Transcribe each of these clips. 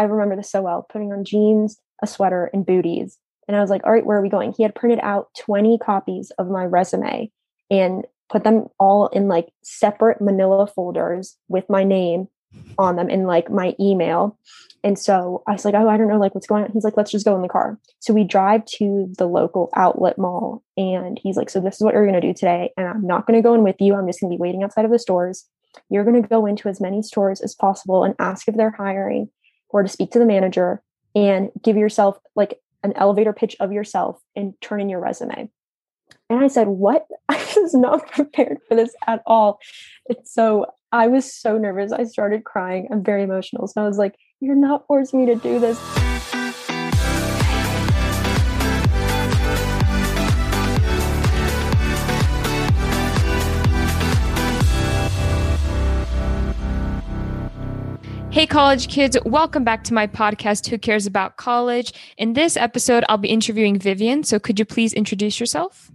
I remember this so well, putting on jeans, a sweater, and booties. And I was like, all right, where are we going? He had printed out 20 copies of my resume and put them all in like separate manila folders with my name on them and like my email. And so I was like, oh, I don't know, like what's going on. He's like, let's just go in the car. So we drive to the local outlet mall and he's like, so this is what you're going to do today. And I'm not going to go in with you. I'm just going to be waiting outside of the stores. You're going to go into as many stores as possible and ask if they're hiring or to speak to the manager and give yourself like an elevator pitch of yourself and turn in your resume. And I said, What? I was not prepared for this at all. It's so, I was so nervous. I started crying. I'm very emotional. So I was like, You're not forcing me to do this. Hey, college kids, welcome back to my podcast, Who Cares About College? In this episode, I'll be interviewing Vivian. So, could you please introduce yourself?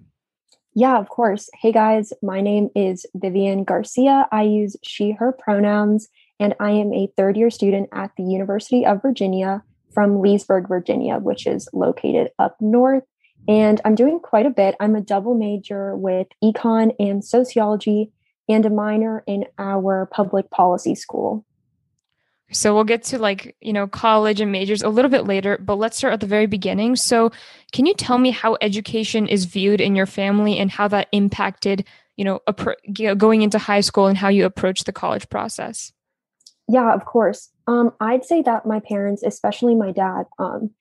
Yeah, of course. Hey, guys, my name is Vivian Garcia. I use she, her pronouns, and I am a third year student at the University of Virginia from Leesburg, Virginia, which is located up north. And I'm doing quite a bit. I'm a double major with econ and sociology and a minor in our public policy school. So we'll get to like, you know, college and majors a little bit later, but let's start at the very beginning. So, can you tell me how education is viewed in your family and how that impacted, you know, appro- going into high school and how you approach the college process? Yeah, of course. Um, I'd say that my parents, especially my dad, um,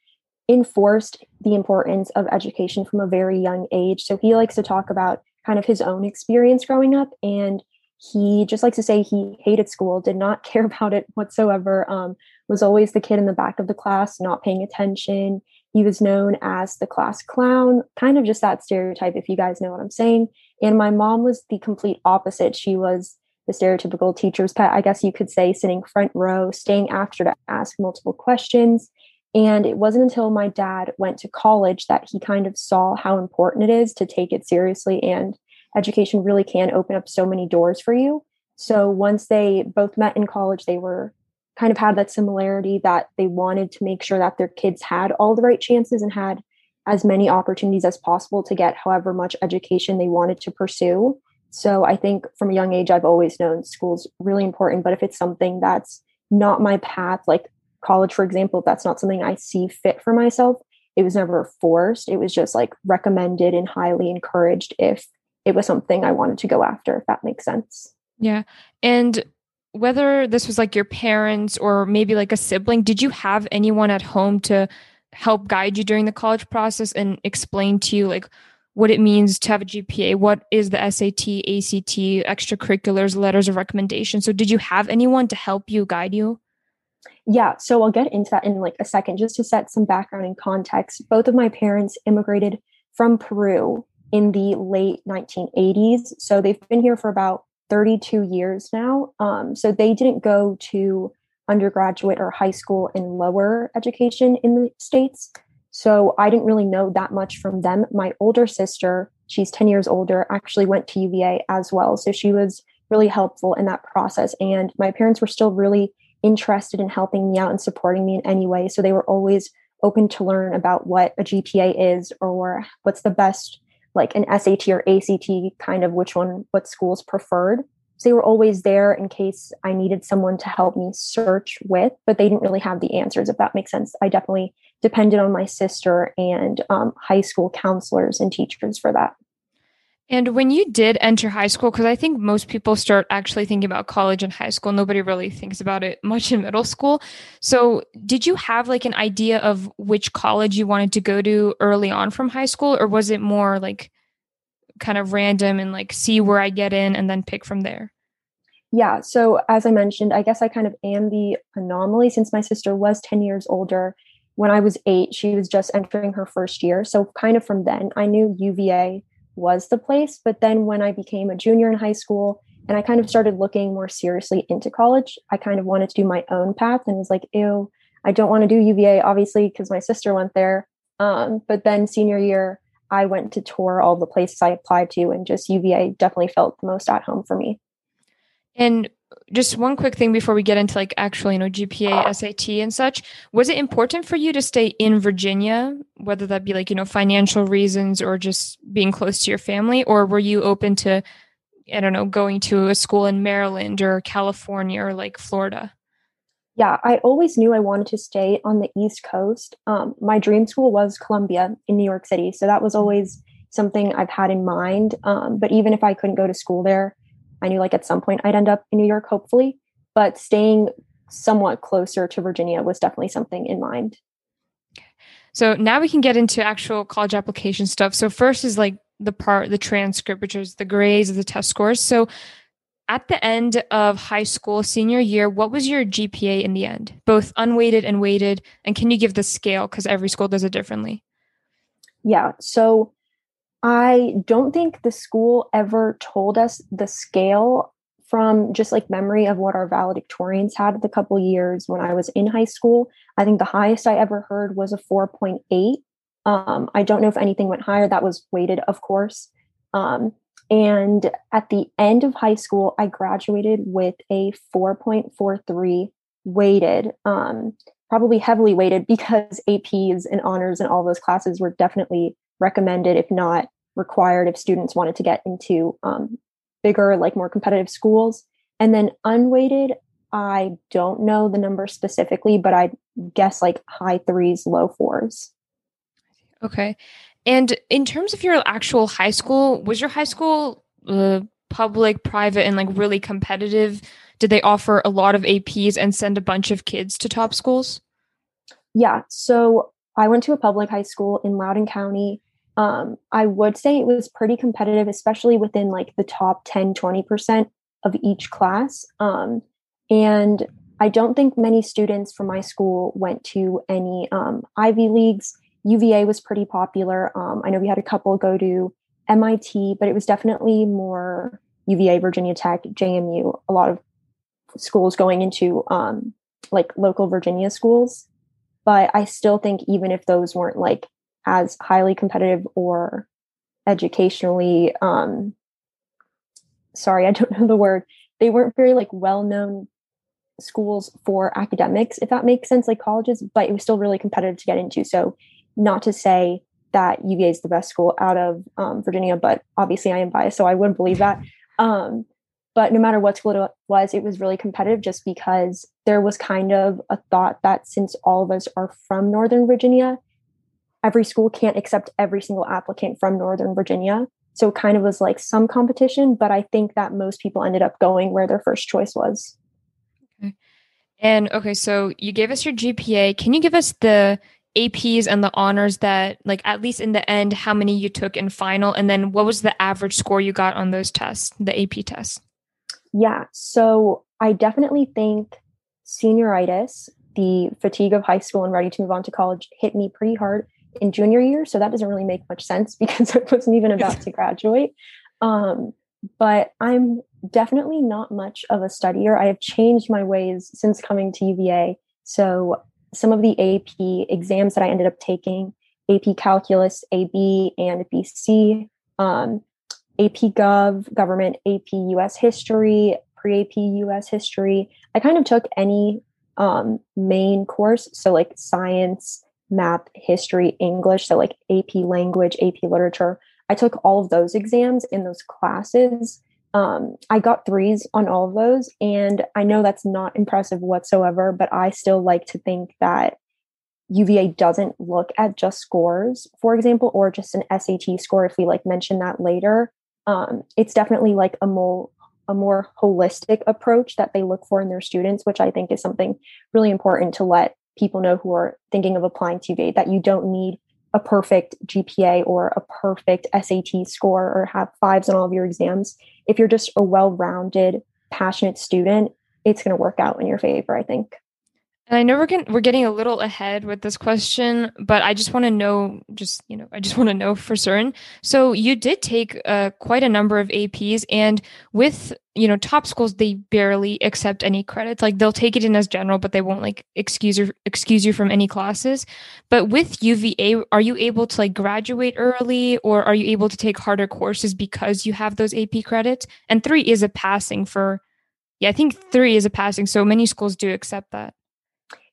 enforced the importance of education from a very young age. So he likes to talk about kind of his own experience growing up and he just likes to say he hated school, did not care about it whatsoever, um, was always the kid in the back of the class, not paying attention. He was known as the class clown, kind of just that stereotype, if you guys know what I'm saying. And my mom was the complete opposite. She was the stereotypical teacher's pet, I guess you could say, sitting front row, staying after to ask multiple questions. And it wasn't until my dad went to college that he kind of saw how important it is to take it seriously and education really can open up so many doors for you. So once they both met in college, they were kind of had that similarity that they wanted to make sure that their kids had all the right chances and had as many opportunities as possible to get however much education they wanted to pursue. So I think from a young age, I've always known school's really important. But if it's something that's not my path, like college, for example, that's not something I see fit for myself, it was never forced. It was just like recommended and highly encouraged if it was something I wanted to go after, if that makes sense. Yeah. And whether this was like your parents or maybe like a sibling, did you have anyone at home to help guide you during the college process and explain to you like what it means to have a GPA? What is the SAT, ACT, extracurriculars, letters of recommendation? So, did you have anyone to help you guide you? Yeah, so I'll get into that in like a second. Just to set some background and context, both of my parents immigrated from Peru in the late 1980s. So they've been here for about 32 years now. Um, so they didn't go to undergraduate or high school and lower education in the States. So I didn't really know that much from them. My older sister, she's 10 years older, actually went to UVA as well. So she was really helpful in that process. And my parents were still really interested in helping me out and supporting me in any way. So they were always open to learn about what a GPA is or what's the best like an SAT or ACT kind of which one what schools preferred. So they were always there in case I needed someone to help me search with, but they didn't really have the answers, if that makes sense. I definitely depended on my sister and um, high school counselors and teachers for that. And when you did enter high school, because I think most people start actually thinking about college and high school, nobody really thinks about it much in middle school. So, did you have like an idea of which college you wanted to go to early on from high school, or was it more like kind of random and like see where I get in and then pick from there? Yeah. So, as I mentioned, I guess I kind of am the anomaly since my sister was 10 years older. When I was eight, she was just entering her first year. So, kind of from then, I knew UVA was the place. But then when I became a junior in high school and I kind of started looking more seriously into college, I kind of wanted to do my own path and was like, ew, I don't want to do UVA, obviously, because my sister went there. Um, but then senior year, I went to tour all the places I applied to, and just UVA definitely felt the most at home for me. And just one quick thing before we get into like actual, you know, GPA, SAT and such. Was it important for you to stay in Virginia, whether that be like, you know, financial reasons or just being close to your family? Or were you open to, I don't know, going to a school in Maryland or California or like Florida? Yeah, I always knew I wanted to stay on the East Coast. Um, my dream school was Columbia in New York City. So that was always something I've had in mind. Um, but even if I couldn't go to school there, I knew like at some point I'd end up in New York, hopefully. But staying somewhat closer to Virginia was definitely something in mind. So now we can get into actual college application stuff. So first is like the part, the transcript, which is the grades of the test scores. So at the end of high school, senior year, what was your GPA in the end, both unweighted and weighted? And can you give the scale? Because every school does it differently. Yeah. So I don't think the school ever told us the scale from just like memory of what our valedictorians had the couple years when I was in high school. I think the highest I ever heard was a 4.8. Um, I don't know if anything went higher. That was weighted, of course. Um, and at the end of high school, I graduated with a 4.43 weighted, um, probably heavily weighted because APs and honors and all those classes were definitely recommended, if not required if students wanted to get into um, bigger, like more competitive schools. And then unweighted, I don't know the number specifically, but I guess like high threes, low fours. Okay. And in terms of your actual high school, was your high school uh, public, private, and like really competitive? Did they offer a lot of APs and send a bunch of kids to top schools? Yeah. So I went to a public high school in Loudoun County um, I would say it was pretty competitive, especially within like the top 10, 20% of each class. Um, and I don't think many students from my school went to any um, Ivy Leagues. UVA was pretty popular. Um, I know we had a couple go to MIT, but it was definitely more UVA, Virginia Tech, JMU, a lot of schools going into um, like local Virginia schools. But I still think even if those weren't like as highly competitive or educationally um sorry i don't know the word. They weren't very like well known schools for academics if that makes sense like colleges but it was still really competitive to get into. So not to say that uva is the best school out of um, virginia but obviously i am biased so i wouldn't believe that. Um, but no matter what school it was it was really competitive just because there was kind of a thought that since all of us are from northern virginia every school can't accept every single applicant from Northern Virginia. So it kind of was like some competition, but I think that most people ended up going where their first choice was. Okay. And okay, so you gave us your GPA. Can you give us the APs and the honors that, like, at least in the end, how many you took in final? And then what was the average score you got on those tests, the AP tests? Yeah. So I definitely think senioritis, the fatigue of high school and ready to move on to college, hit me pretty hard in junior year. So that doesn't really make much sense because I wasn't even about to graduate. Um, but I'm definitely not much of a studier. I have changed my ways since coming to UVA. So some of the AP exams that I ended up taking, AP Calculus, AB, and BC, um, AP Gov, Government, AP US History, Pre AP US History. I kind of took any um, main course, so like science, math, history, English, so like AP language, AP literature. I took all of those exams in those classes. Um, I got threes on all of those. And I know that's not impressive whatsoever, but I still like to think that UVA doesn't look at just scores, for example, or just an SAT score if we like mention that later. Um, it's definitely like a more a more holistic approach that they look for in their students, which I think is something really important to let people know who are thinking of applying to UVA that you don't need a perfect GPA or a perfect SAT score or have fives on all of your exams. If you're just a well rounded, passionate student, it's going to work out in your favor, I think. And I know we're getting we're getting a little ahead with this question, but I just want to know, just you know, I just want to know for certain. So you did take uh, quite a number of APs, and with you know top schools, they barely accept any credits. Like they'll take it in as general, but they won't like excuse or excuse you from any classes. But with UVA, are you able to like graduate early, or are you able to take harder courses because you have those AP credits? And three is a passing for yeah, I think three is a passing. So many schools do accept that.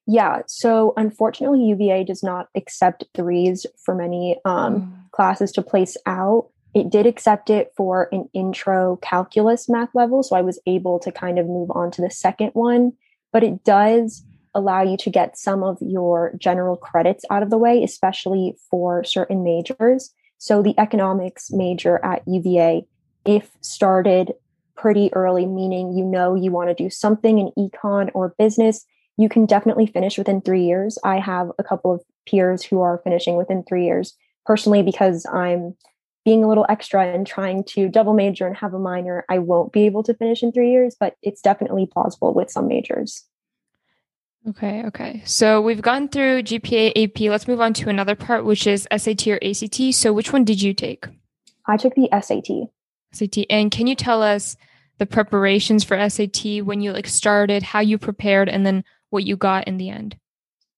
Yeah. So unfortunately, UVA does not accept threes for many um, mm. classes to place out. It did accept it for an intro calculus math level. So I was able to kind of move on to the second one, but it does allow you to get some of your general credits out of the way, especially for certain majors. So the economics major at UVA, if started pretty early, meaning you know you want to do something in econ or business, you can definitely finish within three years. I have a couple of peers who are finishing within three years. Personally, because I'm being a little extra and trying to double major and have a minor, I won't be able to finish in three years, but it's definitely plausible with some majors. Okay, okay. So we've gone through GPA, AP. Let's move on to another part, which is SAT or ACT. So which one did you take? I took the SAT. SAT. And can you tell us the preparations for SAT when you like started, how you prepared, and then what you got in the end?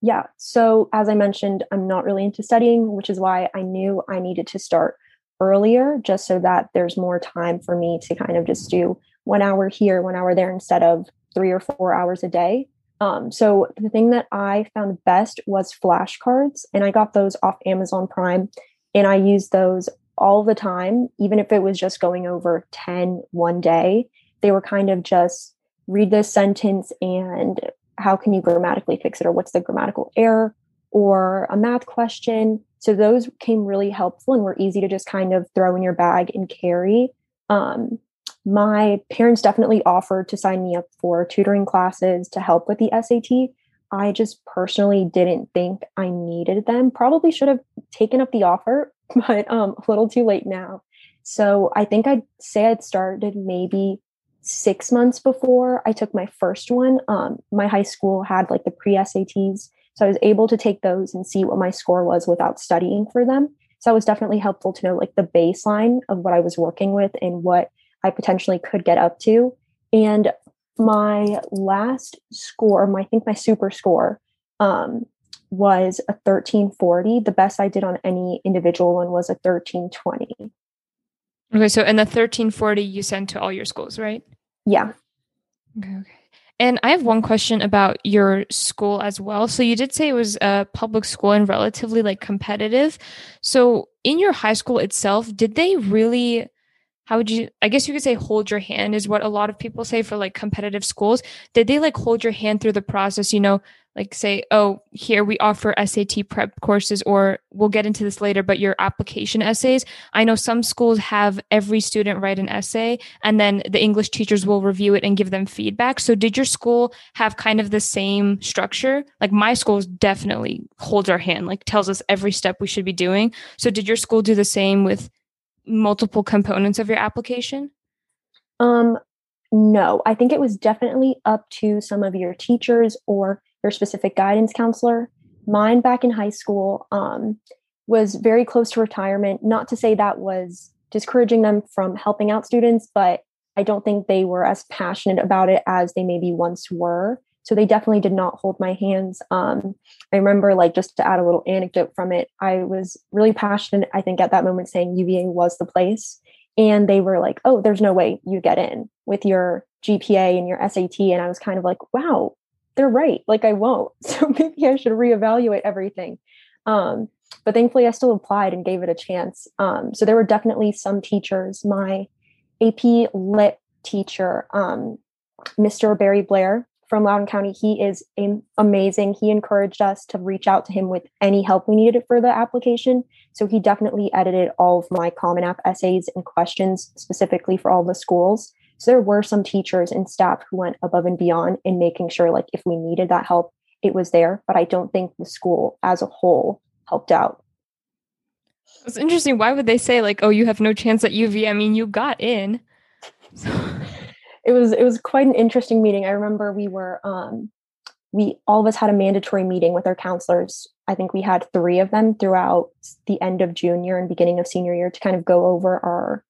Yeah. So as I mentioned, I'm not really into studying, which is why I knew I needed to start earlier just so that there's more time for me to kind of just do one hour here, one hour there instead of three or four hours a day. Um, so the thing that I found best was flashcards, and I got those off Amazon Prime, and I used those all the time, even if it was just going over 10 one day. They were kind of just read this sentence and how can you grammatically fix it, or what's the grammatical error, or a math question. So those came really helpful and were easy to just kind of throw in your bag and carry. Um, my parents definitely offered to sign me up for tutoring classes to help with the SAT. I just personally didn't think I needed them. Probably should have taken up the offer, but um, a little too late now. So I think I'd say I'd started maybe six months before I took my first one. Um, my high school had like the pre SATs. So I was able to take those and see what my score was without studying for them. So that was definitely helpful to know like the baseline of what I was working with and what I potentially could get up to. And my last score, my, I think my super score, um, was a 1340. The best I did on any individual one was a 1320. Okay, so in the 1340 you sent to all your schools, right? Yeah. Okay, okay. And I have one question about your school as well. So you did say it was a public school and relatively like competitive. So in your high school itself, did they really how would you i guess you could say hold your hand is what a lot of people say for like competitive schools did they like hold your hand through the process you know like say oh here we offer sat prep courses or we'll get into this later but your application essays. I know some schools have every student write an essay and then the english teachers will review it and give them feedback. So did your school have kind of the same structure? Like my school definitely holds our hand like tells us every step we should be doing. So did your school do the same with multiple components of your application? Um, no, I think it was definitely up to some of your teachers or your specific guidance counselor. Mine back in high school um, was very close to retirement. Not to say that was discouraging them from helping out students, but I don't think they were as passionate about it as they maybe once were. So they definitely did not hold my hands. Um, I remember, like, just to add a little anecdote from it, I was really passionate, I think, at that moment saying UVA was the place. And they were like, oh, there's no way you get in with your GPA and your SAT. And I was kind of like, wow, they're right. Like, I won't. So maybe I should reevaluate everything. Um, but thankfully, I still applied and gave it a chance. Um, so there were definitely some teachers. My AP Lit teacher, um, Mr. Barry Blair, from Loudoun County. He is amazing. He encouraged us to reach out to him with any help we needed for the application. So he definitely edited all of my Common App essays and questions specifically for all the schools. So there were some teachers and staff who went above and beyond in making sure, like, if we needed that help, it was there. But I don't think the school as a whole helped out. It's interesting. Why would they say, like, oh, you have no chance at UV? I mean, you got in. So it was it was quite an interesting meeting. I remember we were um, we all of us had a mandatory meeting with our counselors. I think we had three of them throughout the end of junior and beginning of senior year to kind of go over our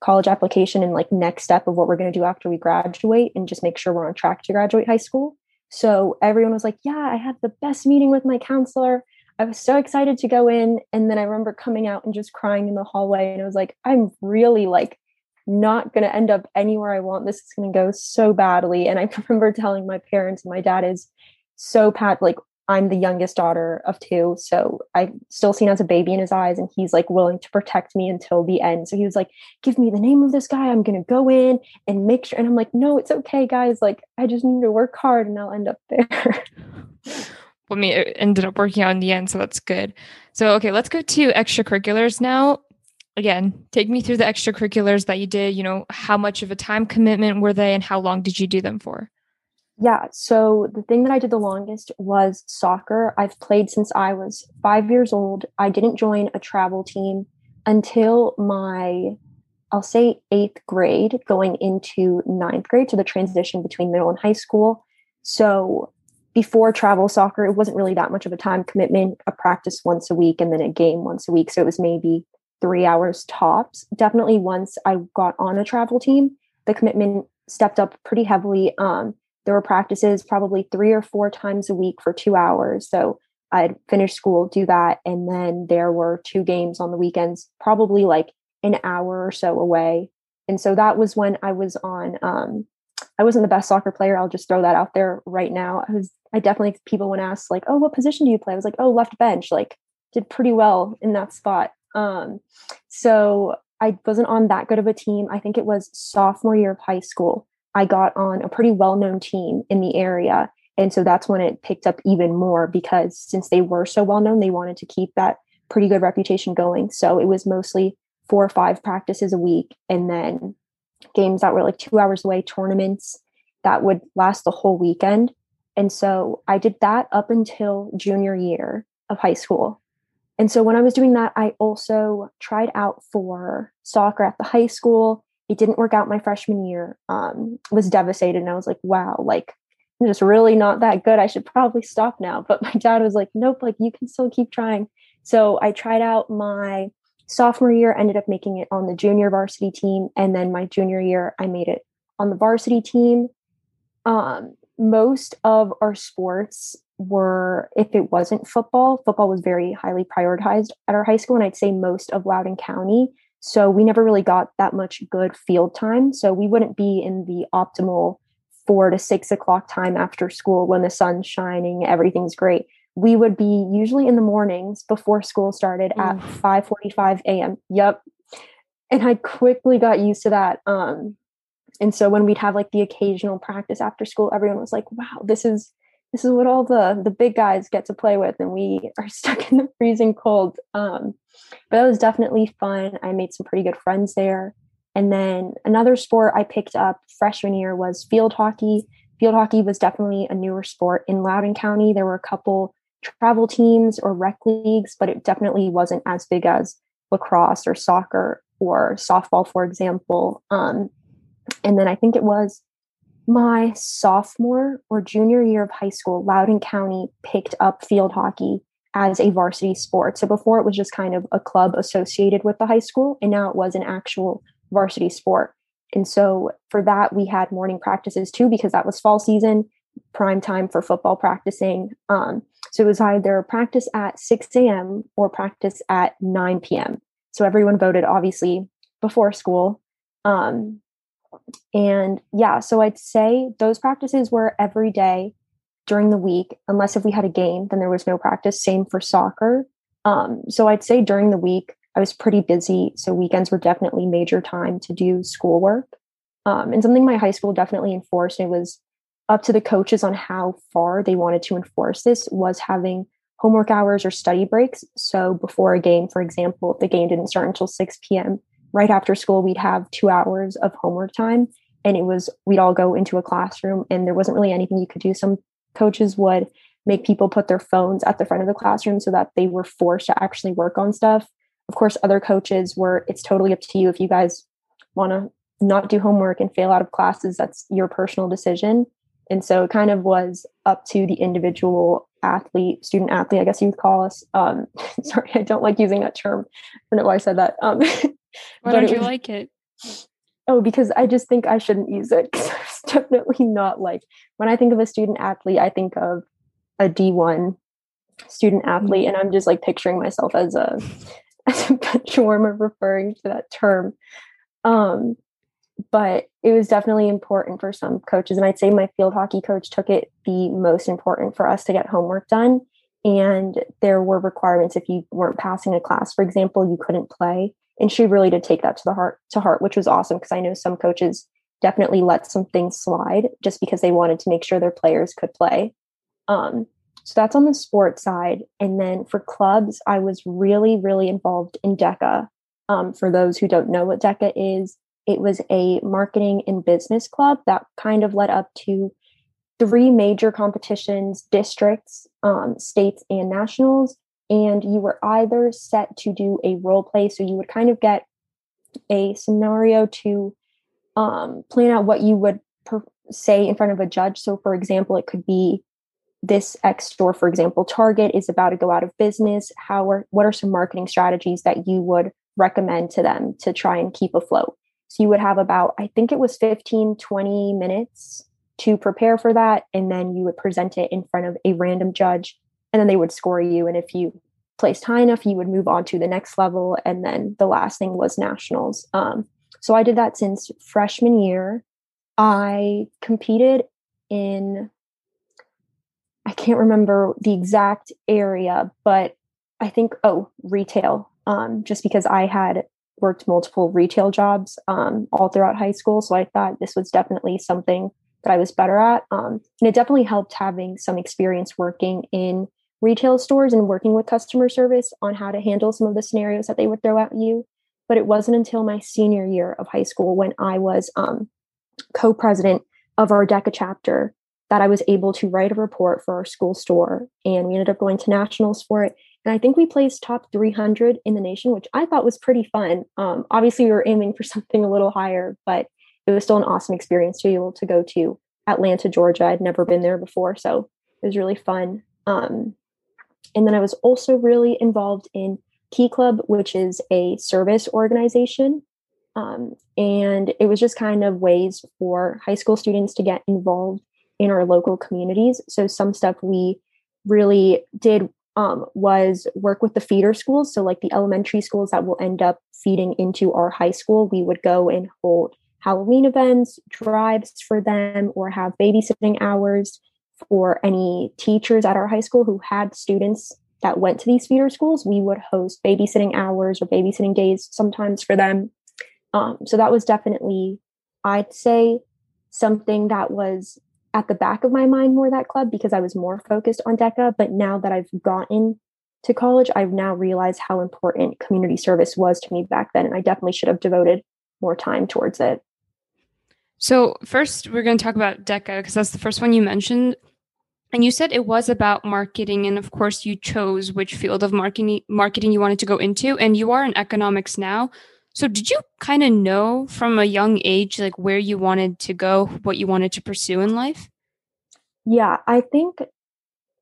college application and like next step of what we're going to do after we graduate and just make sure we're on track to graduate high school. So everyone was like, "Yeah, I had the best meeting with my counselor. I was so excited to go in." And then I remember coming out and just crying in the hallway and I was like, "I'm really like not going to end up anywhere I want. This is going to go so badly. And I remember telling my parents, and my dad is so pat, like, I'm the youngest daughter of two. So I'm still seen as a baby in his eyes, and he's like willing to protect me until the end. So he was like, Give me the name of this guy. I'm going to go in and make sure. And I'm like, No, it's okay, guys. Like, I just need to work hard and I'll end up there. well, me, it ended up working out in the end. So that's good. So, okay, let's go to extracurriculars now again, take me through the extracurriculars that you did. You know, how much of a time commitment were they and how long did you do them for? Yeah, so the thing that I did the longest was soccer. I've played since I was five years old. I didn't join a travel team until my, I'll say, eighth grade, going into ninth grade, so the transition between middle and high school. So before travel soccer, it wasn't really that much of a time commitment, a practice once a week and then a game once a week. So it was maybe three hours tops. Definitely once I got on a travel team, the commitment stepped up pretty heavily. Um, there were practices probably three or four times a week for two hours. So I'd finish school, do that, and then there were two games on the weekends, probably like an hour or so away. And so that was when I was on. Um, I wasn't the best soccer player. I'll just throw that out there right now. I was. I definitely people when asked like, "Oh, what position do you play?" I was like, "Oh, left bench." Like, did pretty well in that spot. Um, so I wasn't on that good of a team. I think it was sophomore year of high school. I got on a pretty well known team in the area. And so that's when it picked up even more because since they were so well known, they wanted to keep that pretty good reputation going. So it was mostly four or five practices a week and then games that were like two hours away, tournaments that would last the whole weekend. And so I did that up until junior year of high school. And so when I was doing that, I also tried out for soccer at the high school. It didn't work out my freshman year. Um, was devastated, and I was like, "Wow, like I'm just really not that good. I should probably stop now." But my dad was like, "Nope, like you can still keep trying." So I tried out my sophomore year, ended up making it on the junior varsity team, and then my junior year, I made it on the varsity team. Um, most of our sports were if it wasn't football football was very highly prioritized at our high school and i'd say most of loudoun county so we never really got that much good field time. So we wouldn't be in the optimal four to six o'clock time after school when the sun's shining everything's great. We would be usually in the mornings before school started mm. at 5.45 a.m yep and i quickly got used to that um and so when we'd have like the occasional practice after school everyone was like wow this is this is what all the the big guys get to play with and we are stuck in the freezing cold. Um, but that was definitely fun. I made some pretty good friends there. And then another sport i picked up freshman year was field hockey. Field hockey was definitely a newer sport in loudoun county. There were a couple travel teams or rec leagues but it definitely wasn't as big as lacrosse or soccer or softball for example. Um, and then i think it was my sophomore or junior year of high school, Loudoun County picked up field hockey as a varsity sport. So before it was just kind of a club associated with the high school, and now it was an actual varsity sport. And so for that, we had morning practices too, because that was fall season, prime time for football practicing. Um, so it was either practice at 6 a.m. or practice at 9 p.m. So everyone voted obviously before school. Um, and yeah, so I'd say those practices were every day during the week, unless if we had a game, then there was no practice. Same for soccer. Um, so I'd say during the week, I was pretty busy. So weekends were definitely major time to do schoolwork. Um, and something my high school definitely enforced, and it was up to the coaches on how far they wanted to enforce this, was having homework hours or study breaks. So before a game, for example, if the game didn't start until 6 p.m., right after school we'd have two hours of homework time and it was we'd all go into a classroom and there wasn't really anything you could do. Some coaches would make people put their phones at the front of the classroom so that they were forced to actually work on stuff. Of course other coaches were it's totally up to you if you guys want to not do homework and fail out of classes that's your personal decision. And so it kind of was up to the individual athlete student athlete i guess you would call us um, sorry i don't like using that term. I don't know why i said that. Um, Why don't you was, like it? Oh, because I just think I shouldn't use it. it's definitely not like when I think of a student athlete, I think of a D1 student athlete, and I'm just like picturing myself as a as a bench warmer referring to that term. Um, but it was definitely important for some coaches. And I'd say my field hockey coach took it the most important for us to get homework done. And there were requirements if you weren't passing a class, for example, you couldn't play. And she really did take that to the heart to heart, which was awesome because I know some coaches definitely let some things slide just because they wanted to make sure their players could play. Um, so that's on the sports side. And then for clubs, I was really, really involved in DECA. Um, for those who don't know what DECA is, it was a marketing and business club that kind of led up to three major competitions districts, um, states, and nationals. And you were either set to do a role play. So you would kind of get a scenario to um, plan out what you would per- say in front of a judge. So, for example, it could be this X store, for example, Target is about to go out of business. How are what are some marketing strategies that you would recommend to them to try and keep afloat? So you would have about, I think it was 15, 20 minutes to prepare for that. And then you would present it in front of a random judge, and then they would score you. And if you placed high enough, you would move on to the next level. And then the last thing was nationals. Um, so I did that since freshman year. I competed in I can't remember the exact area, but I think, oh, retail, um, just because I had worked multiple retail jobs um, all throughout high school. So I thought this was definitely something that I was better at. Um, and it definitely helped having some experience working in retail stores and working with customer service on how to handle some of the scenarios that they would throw at you. But it wasn't until my senior year of high school when I was um, co president of our DECA chapter that I was able to write a report for our school store. And we ended up going to nationals for it. And I think we placed top 300 in the nation, which I thought was pretty fun. Um, obviously, we were aiming for something a little higher, but it was still an awesome experience to be able to go to Atlanta, Georgia. I'd never been there before, so it was really fun. Um, and then I was also really involved in Key Club, which is a service organization. Um, and it was just kind of ways for high school students to get involved in our local communities. So some stuff we really did um, was work with the feeder schools. So like the elementary schools that will end up feeding into our high school, we would go and hold Halloween events, drives for them, or have babysitting hours for any teachers at our high school who had students that went to these feeder schools. We would host babysitting hours or babysitting days sometimes for them. Um, so that was definitely, I'd say, something that was at the back of my mind more that club because I was more focused on DECA. But now that I've gotten to college, I've now realized how important community service was to me back then. And I definitely should have devoted more time towards it. So, first, we're going to talk about DECA because that's the first one you mentioned. And you said it was about marketing. And of course, you chose which field of marketing, marketing you wanted to go into. And you are in economics now. So did you kind of know from a young age like where you wanted to go, what you wanted to pursue in life? Yeah, I think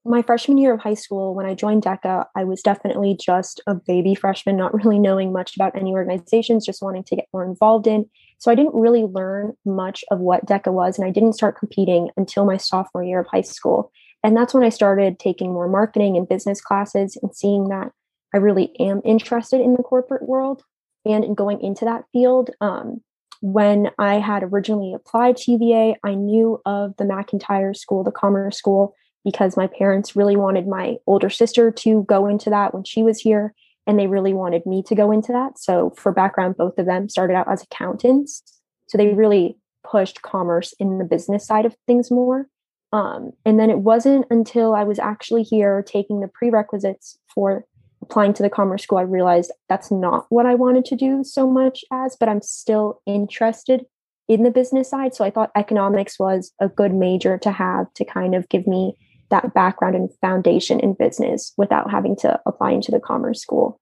my freshman year of high school, when I joined DECA, I was definitely just a baby freshman, not really knowing much about any organizations, just wanting to get more involved in. So I didn't really learn much of what DECA was, and I didn't start competing until my sophomore year of high school. And that's when I started taking more marketing and business classes and seeing that I really am interested in the corporate world and in going into that field. Um, when I had originally applied to UVA, I knew of the McIntire School, the Commerce School, because my parents really wanted my older sister to go into that when she was here, and they really wanted me to go into that. So, for background, both of them started out as accountants. So, they really pushed commerce in the business side of things more. Um, and then it wasn't until I was actually here taking the prerequisites for applying to the commerce school, I realized that's not what I wanted to do so much as, but I'm still interested in the business side. So I thought economics was a good major to have to kind of give me that background and foundation in business without having to apply into the commerce school.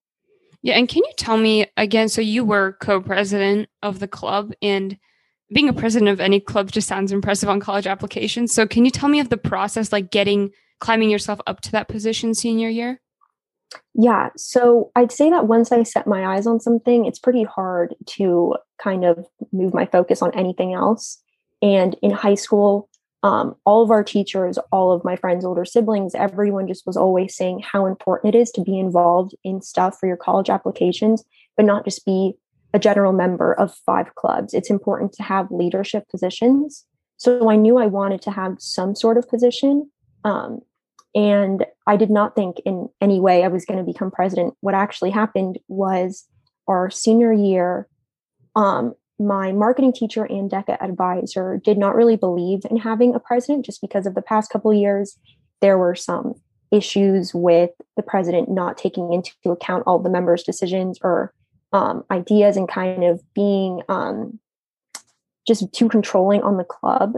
Yeah. And can you tell me again? So you were co president of the club, and being a president of any club just sounds impressive on college applications. So can you tell me of the process, like getting, climbing yourself up to that position senior year? Yeah. So I'd say that once I set my eyes on something, it's pretty hard to kind of move my focus on anything else. And in high school, um, all of our teachers, all of my friends' older siblings, everyone just was always saying how important it is to be involved in stuff for your college applications, but not just be a general member of five clubs, it's important to have leadership positions. So I knew I wanted to have some sort of position. Um, and I did not think in any way I was going to become president. What actually happened was our senior year, um, my marketing teacher and DECA advisor did not really believe in having a president just because of the past couple years. There were some issues with the president not taking into account all the members' decisions or um, ideas and kind of being um, just too controlling on the club.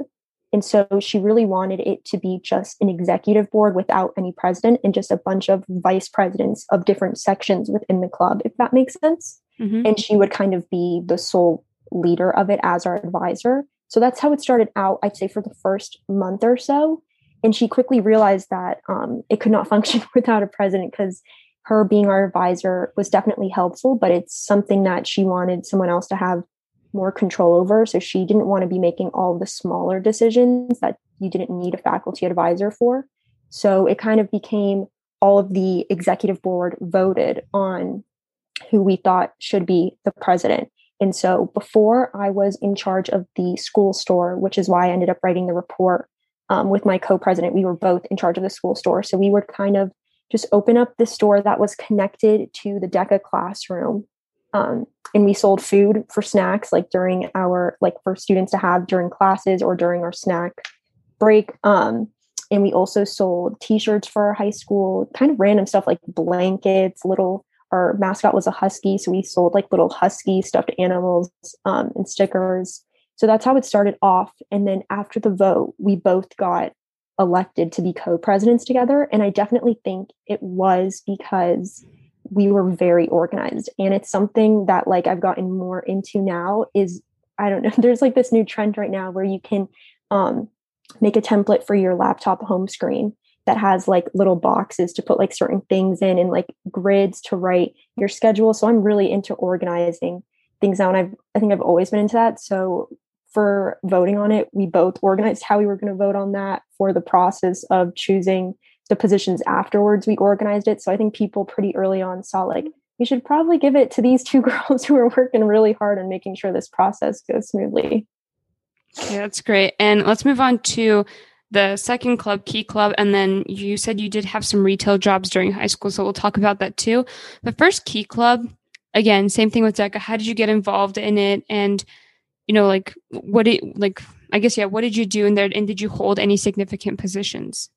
And so she really wanted it to be just an executive board without any president and just a bunch of vice presidents of different sections within the club, if that makes sense. Mm-hmm. And she would kind of be the sole leader of it as our advisor. So that's how it started out, I'd say, for the first month or so. And she quickly realized that um, it could not function without a president because her being our advisor was definitely helpful, but it's something that she wanted someone else to have more control over. So she didn't want to be making all the smaller decisions that you didn't need a faculty advisor for. So it kind of became all of the executive board voted on who we thought should be the president. And so before I was in charge of the school store, which is why I ended up writing the report um, with my co president, we were both in charge of the school store. So we would kind of just open up the store that was connected to the DECA classroom. Um, and we sold food for snacks, like during our, like for students to have during classes or during our snack break. Um, and we also sold t-shirts for our high school, kind of random stuff like blankets, little our mascot was a husky so we sold like little husky stuffed animals um, and stickers. So that's how it started off and then after the vote we both got elected to be co-presidents together and i definitely think it was because we were very organized and it's something that like i've gotten more into now is i don't know there's like this new trend right now where you can um, make a template for your laptop home screen that has like little boxes to put like certain things in and like grids to write your schedule. So I'm really into organizing things now. And I've, I think I've always been into that. So for voting on it, we both organized how we were going to vote on that for the process of choosing the positions afterwards. We organized it. So I think people pretty early on saw like, mm-hmm. we should probably give it to these two girls who are working really hard on making sure this process goes smoothly. Yeah, that's great. And let's move on to the second club, Key Club, and then you said you did have some retail jobs during high school, so we'll talk about that too. The first Key Club, again, same thing with DECA. How did you get involved in it? And, you know, like, what did, like, I guess, yeah, what did you do in there? And did you hold any significant positions?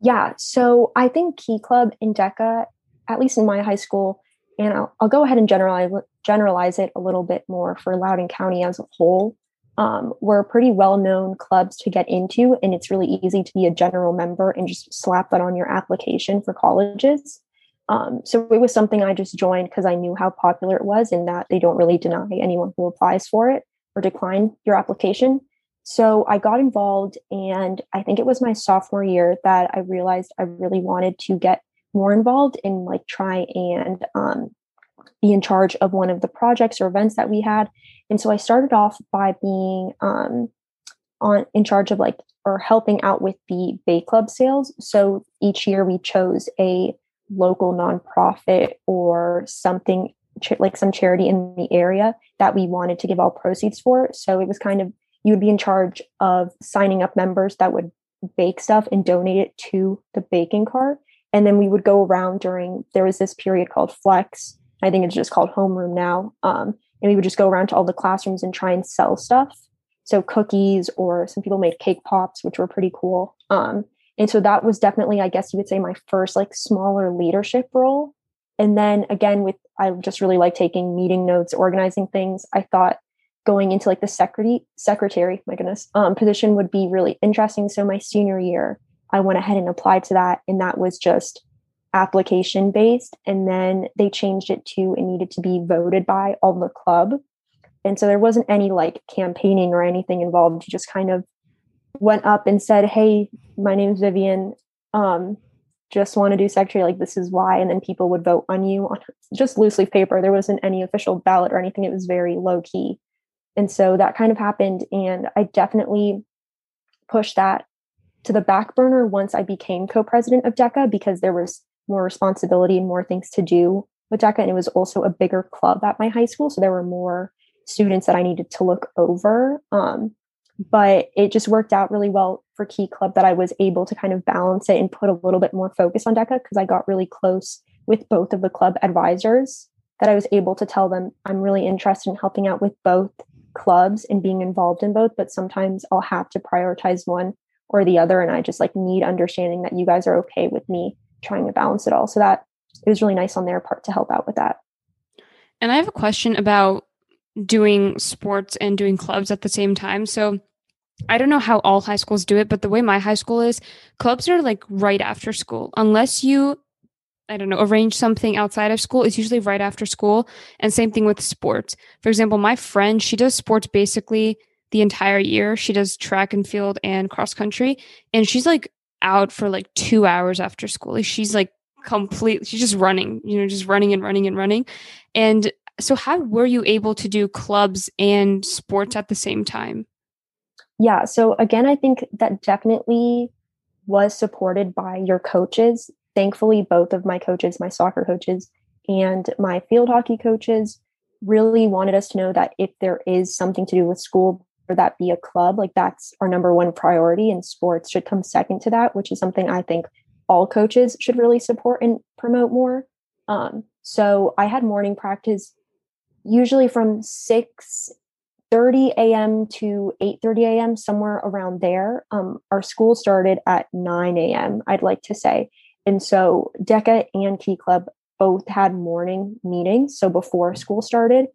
Yeah, so I think Key Club in DECA, at least in my high school, and I'll, I'll go ahead and generalize, generalize it a little bit more for Loudoun County as a whole um, were pretty well known clubs to get into, and it's really easy to be a general member and just slap that on your application for colleges. Um, so it was something I just joined because I knew how popular it was and that they don't really deny anyone who applies for it or decline your application. So I got involved, and I think it was my sophomore year that I realized I really wanted to get more involved and like try and um, be in charge of one of the projects or events that we had. And so I started off by being um, on in charge of like or helping out with the Bay Club sales. So each year we chose a local nonprofit or something like some charity in the area that we wanted to give all proceeds for. So it was kind of you would be in charge of signing up members that would bake stuff and donate it to the baking cart. And then we would go around during there was this period called Flex I think it's just called homeroom now. Um, and we would just go around to all the classrooms and try and sell stuff. So cookies, or some people made cake pops, which were pretty cool. Um, and so that was definitely, I guess you would say, my first like smaller leadership role. And then again, with I just really like taking meeting notes, organizing things. I thought going into like the secretary, secretary, my goodness, um, position would be really interesting. So my senior year, I went ahead and applied to that, and that was just application based and then they changed it to it needed to be voted by all the club. And so there wasn't any like campaigning or anything involved. You just kind of went up and said hey my name's vivian. Um just want to do secretary like this is why and then people would vote on you on just loose leaf paper. There wasn't any official ballot or anything. It was very low key and so that kind of happened and i definitely pushed that to the back burner once i became co-president of deca because there was more responsibility and more things to do with DECA, and it was also a bigger club at my high school. So there were more students that I needed to look over. Um, but it just worked out really well for Key Club that I was able to kind of balance it and put a little bit more focus on DECA because I got really close with both of the club advisors that I was able to tell them I'm really interested in helping out with both clubs and being involved in both, but sometimes I'll have to prioritize one or the other. And I just like need understanding that you guys are okay with me trying to balance it all. So that it was really nice on their part to help out with that. And I have a question about doing sports and doing clubs at the same time. So I don't know how all high schools do it, but the way my high school is, clubs are like right after school. Unless you I don't know, arrange something outside of school, it's usually right after school. And same thing with sports. For example, my friend, she does sports basically the entire year. She does track and field and cross country. And she's like out for like two hours after school. Like she's like complete, she's just running, you know, just running and running and running. And so, how were you able to do clubs and sports at the same time? Yeah. So, again, I think that definitely was supported by your coaches thankfully, both of my coaches, my soccer coaches and my field hockey coaches, really wanted us to know that if there is something to do with school, that be a club, like that's our number one priority, and sports should come second to that, which is something I think all coaches should really support and promote more. Um, so I had morning practice usually from 6 30 a.m. to 8 30 a.m., somewhere around there. Um, our school started at 9 a.m., I'd like to say. And so DECA and Key Club both had morning meetings. So before school started.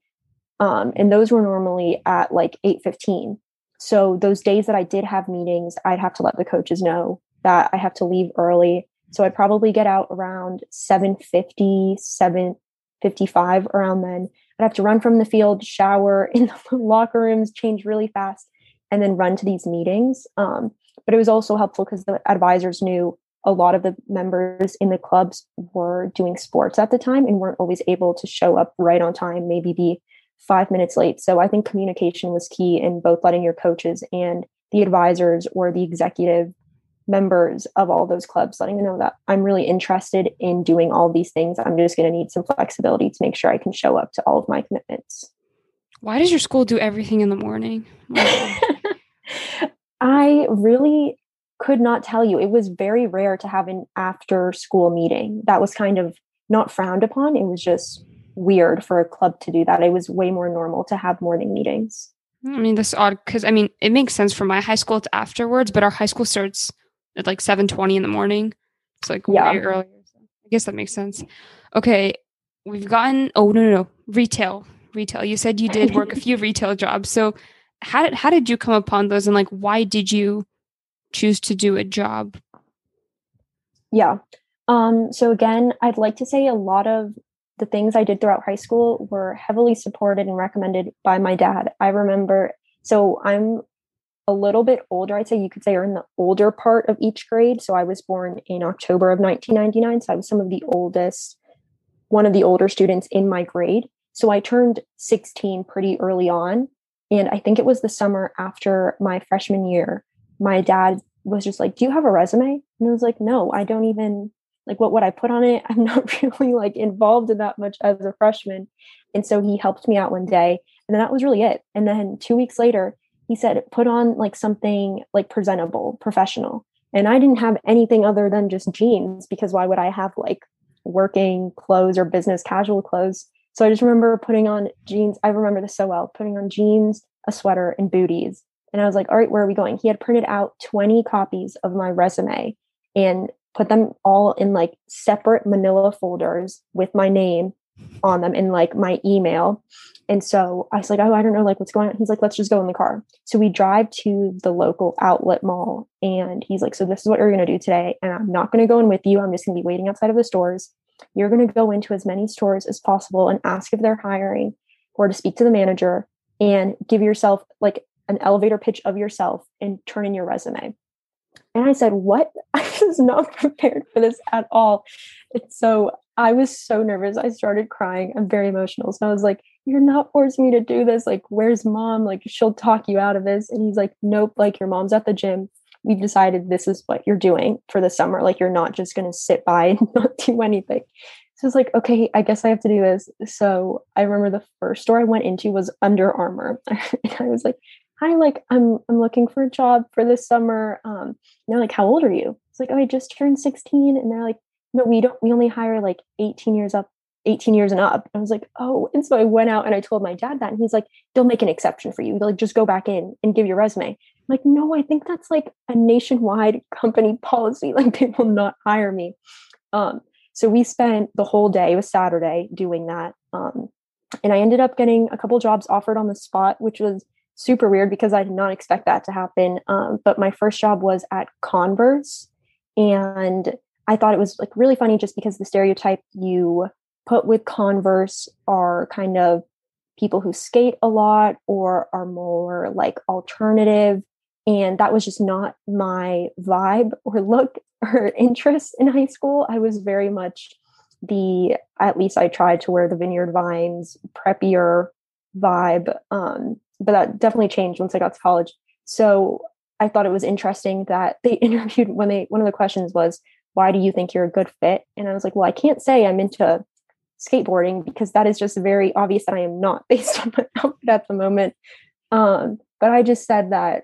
Um, and those were normally at like 8.15. So those days that I did have meetings, I'd have to let the coaches know that I have to leave early. So I'd probably get out around 7.50, 7.55 around then. I'd have to run from the field, shower in the locker rooms, change really fast, and then run to these meetings. Um, but it was also helpful because the advisors knew a lot of the members in the clubs were doing sports at the time and weren't always able to show up right on time, maybe be five minutes late. So I think communication was key in both letting your coaches and the advisors or the executive members of all those clubs letting them know that I'm really interested in doing all these things. I'm just going to need some flexibility to make sure I can show up to all of my commitments. Why does your school do everything in the morning? I really could not tell you. It was very rare to have an after school meeting. That was kind of not frowned upon. It was just weird for a club to do that. It was way more normal to have morning meetings. I mean, that's odd because I mean, it makes sense for my high school. It's afterwards, but our high school starts at like seven twenty in the morning. It's like yeah. way earlier. So I guess that makes sense. Okay, we've gotten. Oh no, no, no, retail, retail. You said you did work a few retail jobs. So how did how did you come upon those, and like why did you choose to do a job? Yeah. Um, so again, I'd like to say a lot of the things I did throughout high school were heavily supported and recommended by my dad. I remember, so I'm a little bit older, I'd say you could say, or in the older part of each grade. So I was born in October of 1999. So I was some of the oldest, one of the older students in my grade. So I turned 16 pretty early on. And I think it was the summer after my freshman year my dad was just like, Do you have a resume? And I was like, No, I don't even like what would I put on it? I'm not really like involved in that much as a freshman. And so he helped me out one day. And then that was really it. And then two weeks later, he said, put on like something like presentable, professional. And I didn't have anything other than just jeans because why would I have like working clothes or business casual clothes? So I just remember putting on jeans. I remember this so well putting on jeans, a sweater, and booties. And I was like, all right, where are we going? He had printed out 20 copies of my resume and put them all in like separate manila folders with my name on them and like my email. And so I was like, oh, I don't know, like what's going on. He's like, let's just go in the car. So we drive to the local outlet mall and he's like, so this is what you're going to do today. And I'm not going to go in with you. I'm just going to be waiting outside of the stores. You're going to go into as many stores as possible and ask if they're hiring or to speak to the manager and give yourself like an elevator pitch of yourself and turn in your resume. And I said, What? I was not prepared for this at all. It's so I was so nervous. I started crying. I'm very emotional. So I was like, You're not forcing me to do this. Like, where's mom? Like, she'll talk you out of this. And he's like, Nope, like your mom's at the gym. We've decided this is what you're doing for the summer. Like, you're not just going to sit by and not do anything. So I was like, okay, I guess I have to do this. So I remember the first store I went into was Under Armour. and I was like, hi, like I'm I'm looking for a job for this summer. Um, and they're like, how old are you? It's like, oh, I just turned 16. And they're like, no, we don't, we only hire like 18 years up, 18 years and up. I was like, oh, and so I went out and I told my dad that, and he's like, they'll make an exception for you. They'll like just go back in and give your resume. I'm like, no, I think that's like a nationwide company policy. Like they will not hire me. Um, so we spent the whole day, it was Saturday, doing that. Um, and I ended up getting a couple jobs offered on the spot, which was super weird because I did not expect that to happen. Um, but my first job was at Converse, and I thought it was like really funny just because the stereotype you put with Converse are kind of people who skate a lot or are more like alternative. And that was just not my vibe or look or interest in high school. I was very much the, at least I tried to wear the Vineyard Vines preppier vibe. Um, but that definitely changed once I got to college. So I thought it was interesting that they interviewed when they, one of the questions was, why do you think you're a good fit? And I was like, well, I can't say I'm into skateboarding because that is just very obvious that I am not based on my outfit at the moment. Um, but I just said that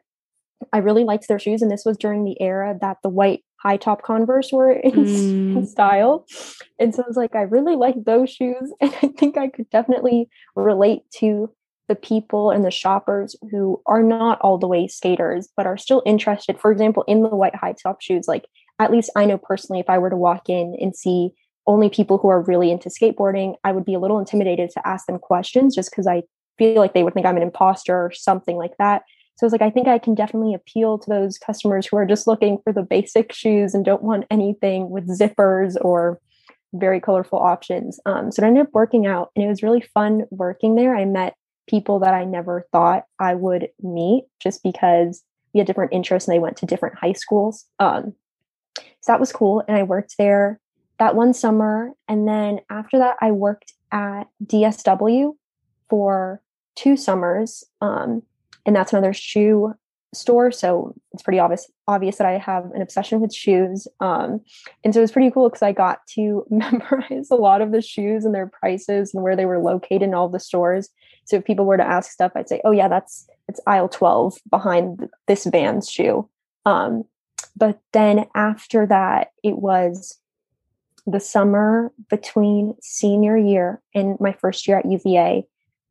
I really liked their shoes, and this was during the era that the white high top Converse were in, mm. in, style. And so I was like, I really like those shoes, and I think I could definitely relate to the people and the shoppers who are not all the way skaters but are still interested. For example in the white high top shoes like at least i know personally if i were to walk in and see only people who are really into skateboarding i would be a little intimidated to ask them questions just because i feel like they would think i'm an imposter or something like that. So it's like i think i can definitely appeal to those customers who are just looking for the basic shoes and don't want anything with zippers or very colorful options. Um, so it ended up working out and it was really fun working there. I met people that I never thought I would meet just because we had different interests and they went to different high schools. Um, so that was cool. And I worked there that one summer. And then after that, I worked at DSW for two summers. Um, and that's another shoe store. So it's pretty obvious obvious that I have an obsession with shoes. Um, and so it was pretty cool because I got to memorize a lot of the shoes and their prices and where they were located in all the stores. So if people were to ask stuff, I'd say, "Oh yeah, that's it's aisle twelve behind this Vans shoe." Um, but then after that, it was the summer between senior year and my first year at UVA.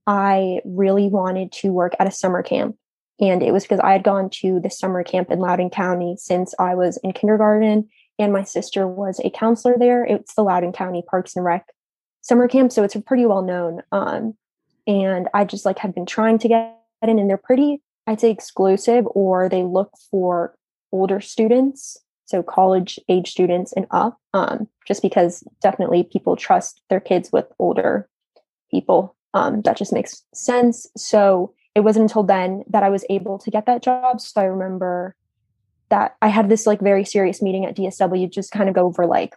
I really wanted to work at a summer camp. And it was because I had gone to the summer camp in Loudoun County since I was in kindergarten, and my sister was a counselor there. It's the Loudoun County Parks and Rec summer camp, so it's pretty well known. Um, and I just like had been trying to get in, and they're pretty, I'd say, exclusive, or they look for older students, so college age students and up, um, just because definitely people trust their kids with older people. Um, that just makes sense. So it wasn't until then that I was able to get that job. So I remember that I had this like very serious meeting at DSW, just kind of go over like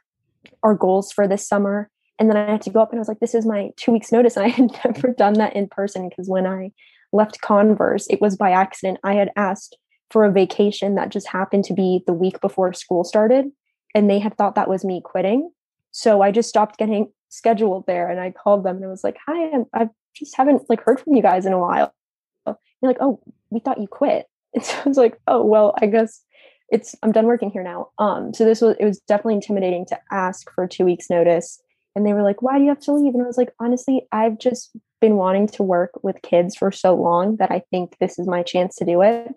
our goals for this summer. And then I had to go up and I was like, this is my two weeks notice. And I had never done that in person because when I left Converse, it was by accident. I had asked for a vacation that just happened to be the week before school started. And they had thought that was me quitting. So I just stopped getting scheduled there and I called them and I was like, hi, I just haven't like heard from you guys in a while. They're like, oh, we thought you quit. And so I was like, oh, well, I guess it's, I'm done working here now. Um, so this was, it was definitely intimidating to ask for two weeks notice and they were like, why do you have to leave? And I was like, honestly, I've just been wanting to work with kids for so long that I think this is my chance to do it.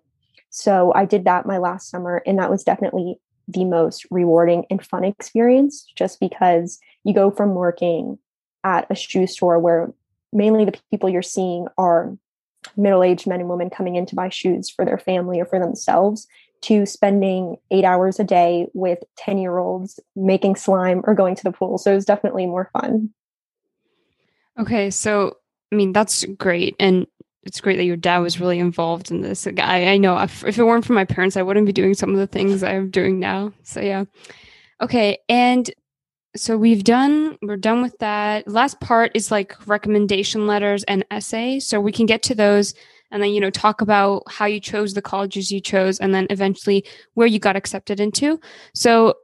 So I did that my last summer, and that was definitely the most rewarding and fun experience just because you go from working at a shoe store where mainly the people you're seeing are middle-aged men and women coming in to buy shoes for their family or for themselves to spending eight hours a day with 10 year olds making slime or going to the pool. So it was definitely more fun. Okay. So, I mean, that's great. And it's great that your dad was really involved in this. I, I know if, if it weren't for my parents, I wouldn't be doing some of the things I'm doing now. So, yeah. Okay. And so we've done, we're done with that. Last part is like recommendation letters and essays. So we can get to those and then you know talk about how you chose the colleges you chose and then eventually where you got accepted into so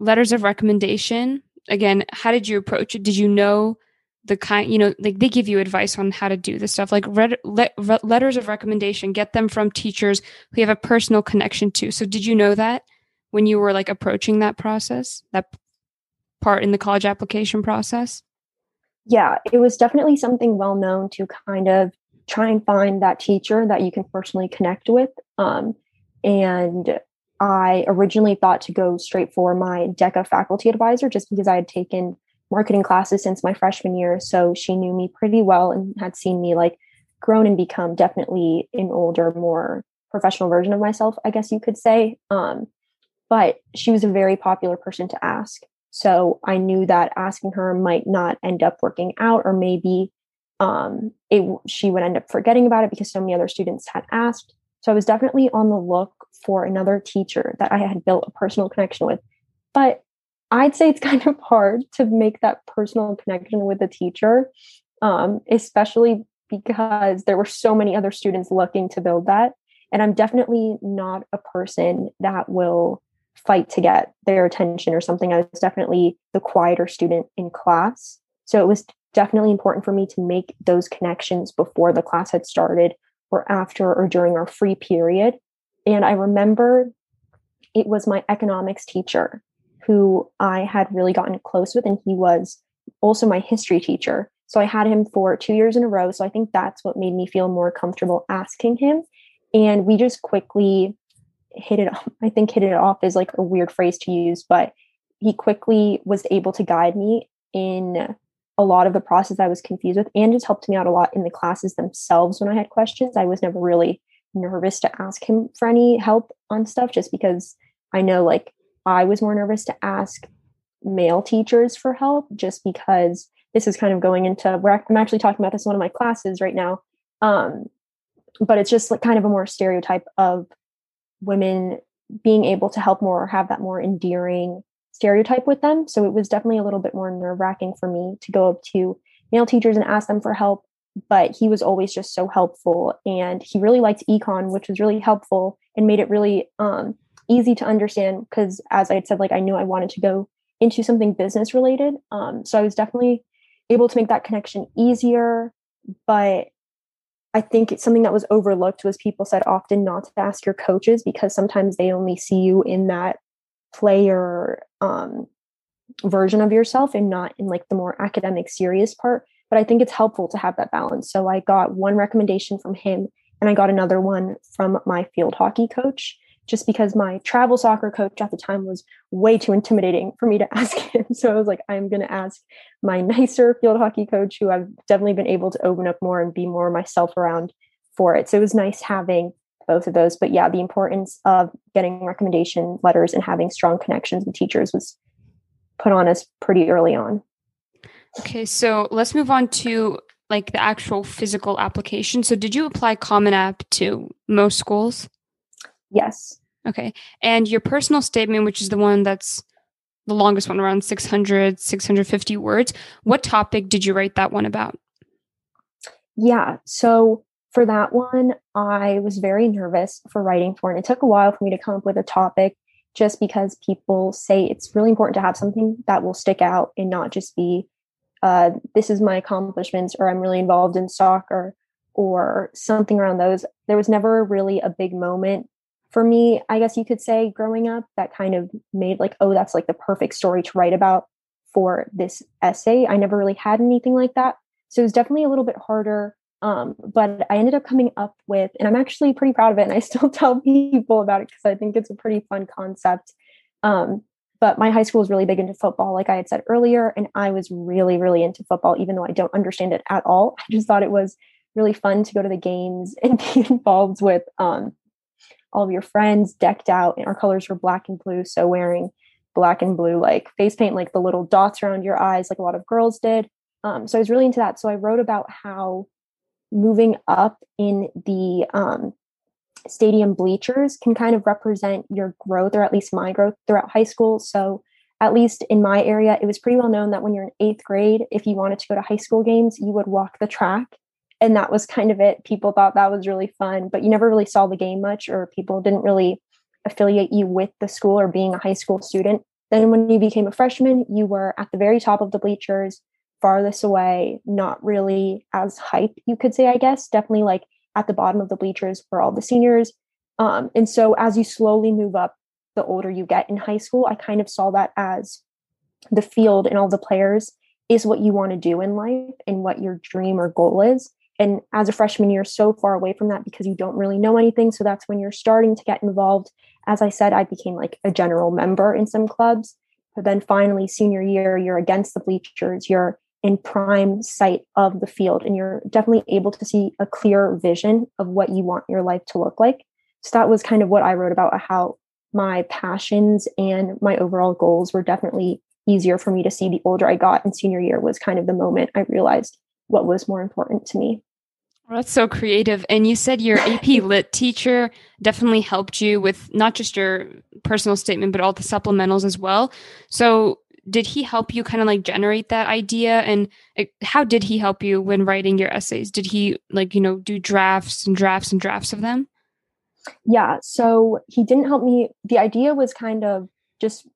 letters of recommendation again, how did you approach it? Did you know the kind, you know, like they give you advice on how to do this stuff, like read, let, letters of recommendation, get them from teachers who you have a personal connection to. So did you know that when you were like approaching that process, that part in the college application process? Yeah, it was definitely something well known to kind of try and find that teacher that you can personally connect with. Um, and I originally thought to go straight for my DECA faculty advisor just because I had taken marketing classes since my freshman year. So she knew me pretty well and had seen me like grown and become definitely an older, more professional version of myself, I guess you could say. Um, but she was a very popular person to ask. So I knew that asking her might not end up working out, or maybe um, it, she would end up forgetting about it because so many other students had asked. So I was definitely on the look for another teacher that I had built a personal connection with. But I'd say it's kind of hard to make that personal connection with a teacher, um, especially because there were so many other students looking to build that. And I'm definitely not a person that will fight to get their attention or something. I was definitely the quieter student in class. So it was definitely important for me to make those connections before the class had started or after or during our free period. And I remember it was my economics teacher who I had really gotten close with, and he was also my history teacher. So I had him for two years in a row. So I think that's what made me feel more comfortable asking him. And we just quickly hit it off. I think hit it off is like a weird phrase to use, but he quickly was able to guide me in a lot of the process I was confused with and just helped me out a lot in the classes themselves when I had questions. I was never really nervous to ask him for any help on stuff just because I know like I was more nervous to ask male teachers for help just because this is kind of going into where I'm actually talking about this in one of my classes right now. Um, but it's just like kind of a more stereotype of women being able to help more or have that more endearing stereotype with them. So it was definitely a little bit more nerve wracking for me to go up to male teachers and ask them for help. But he was always just so helpful. And he really liked econ, which was really helpful and made it really um, easy to understand because as I had said, like I knew I wanted to go into something business related. Um, so I was definitely able to make that connection easier. But I think it's something that was overlooked was people said often not to ask your coaches because sometimes they only see you in that player um, version of yourself and not in like the more academic serious part. But I think it's helpful to have that balance. So I got one recommendation from him and I got another one from my field hockey coach just because my travel soccer coach at the time was way too intimidating for me to ask him. So I was like, I'm going to ask my nicer field hockey coach, who I've definitely been able to open up more and be more myself around for it. So it was nice having both of those. But yeah, the importance of getting recommendation letters and having strong connections with teachers was put on us pretty early on. Okay, so let's move on to like the actual physical application. So did you apply Common App to most schools? Yes. Okay. And your personal statement, which is the one that's the longest one, around 600, 650 words, what topic did you write that one about? Yeah. So for that one, I was very nervous for writing for it. It took a while for me to come up with a topic just because people say it's really important to have something that will stick out and not just be, uh, this is my accomplishments or I'm really involved in soccer or something around those. There was never really a big moment for me, I guess you could say growing up, that kind of made like, oh, that's like the perfect story to write about for this essay. I never really had anything like that. So it was definitely a little bit harder. Um, but I ended up coming up with, and I'm actually pretty proud of it. And I still tell people about it because I think it's a pretty fun concept. Um, but my high school was really big into football, like I had said earlier. And I was really, really into football, even though I don't understand it at all. I just thought it was really fun to go to the games and be involved with um, all of your friends decked out and our colors were black and blue so wearing black and blue like face paint like the little dots around your eyes like a lot of girls did. Um, so i was really into that. So i wrote about how moving up in the um, stadium bleachers can kind of represent your growth or at least my growth throughout high school. So at least in my area it was pretty well known that when you're in eighth grade if you wanted to go to high school games you would walk the track and that was kind of it. People thought that was really fun, but you never really saw the game much, or people didn't really affiliate you with the school or being a high school student. Then when you became a freshman, you were at the very top of the bleachers, farthest away, not really as hype, you could say, I guess. Definitely like at the bottom of the bleachers for all the seniors. Um, and so as you slowly move up, the older you get in high school, I kind of saw that as the field and all the players is what you want to do in life and what your dream or goal is. And as a freshman, you're so far away from that because you don't really know anything. So that's when you're starting to get involved. As I said, I became like a general member in some clubs. But then finally, senior year, you're against the bleachers, you're in prime sight of the field, and you're definitely able to see a clear vision of what you want your life to look like. So that was kind of what I wrote about how my passions and my overall goals were definitely easier for me to see the older I got. And senior year was kind of the moment I realized what was more important to me. Well, that's so creative. And you said your AP Lit teacher definitely helped you with not just your personal statement, but all the supplementals as well. So, did he help you kind of like generate that idea? And how did he help you when writing your essays? Did he like, you know, do drafts and drafts and drafts of them? Yeah. So, he didn't help me. The idea was kind of just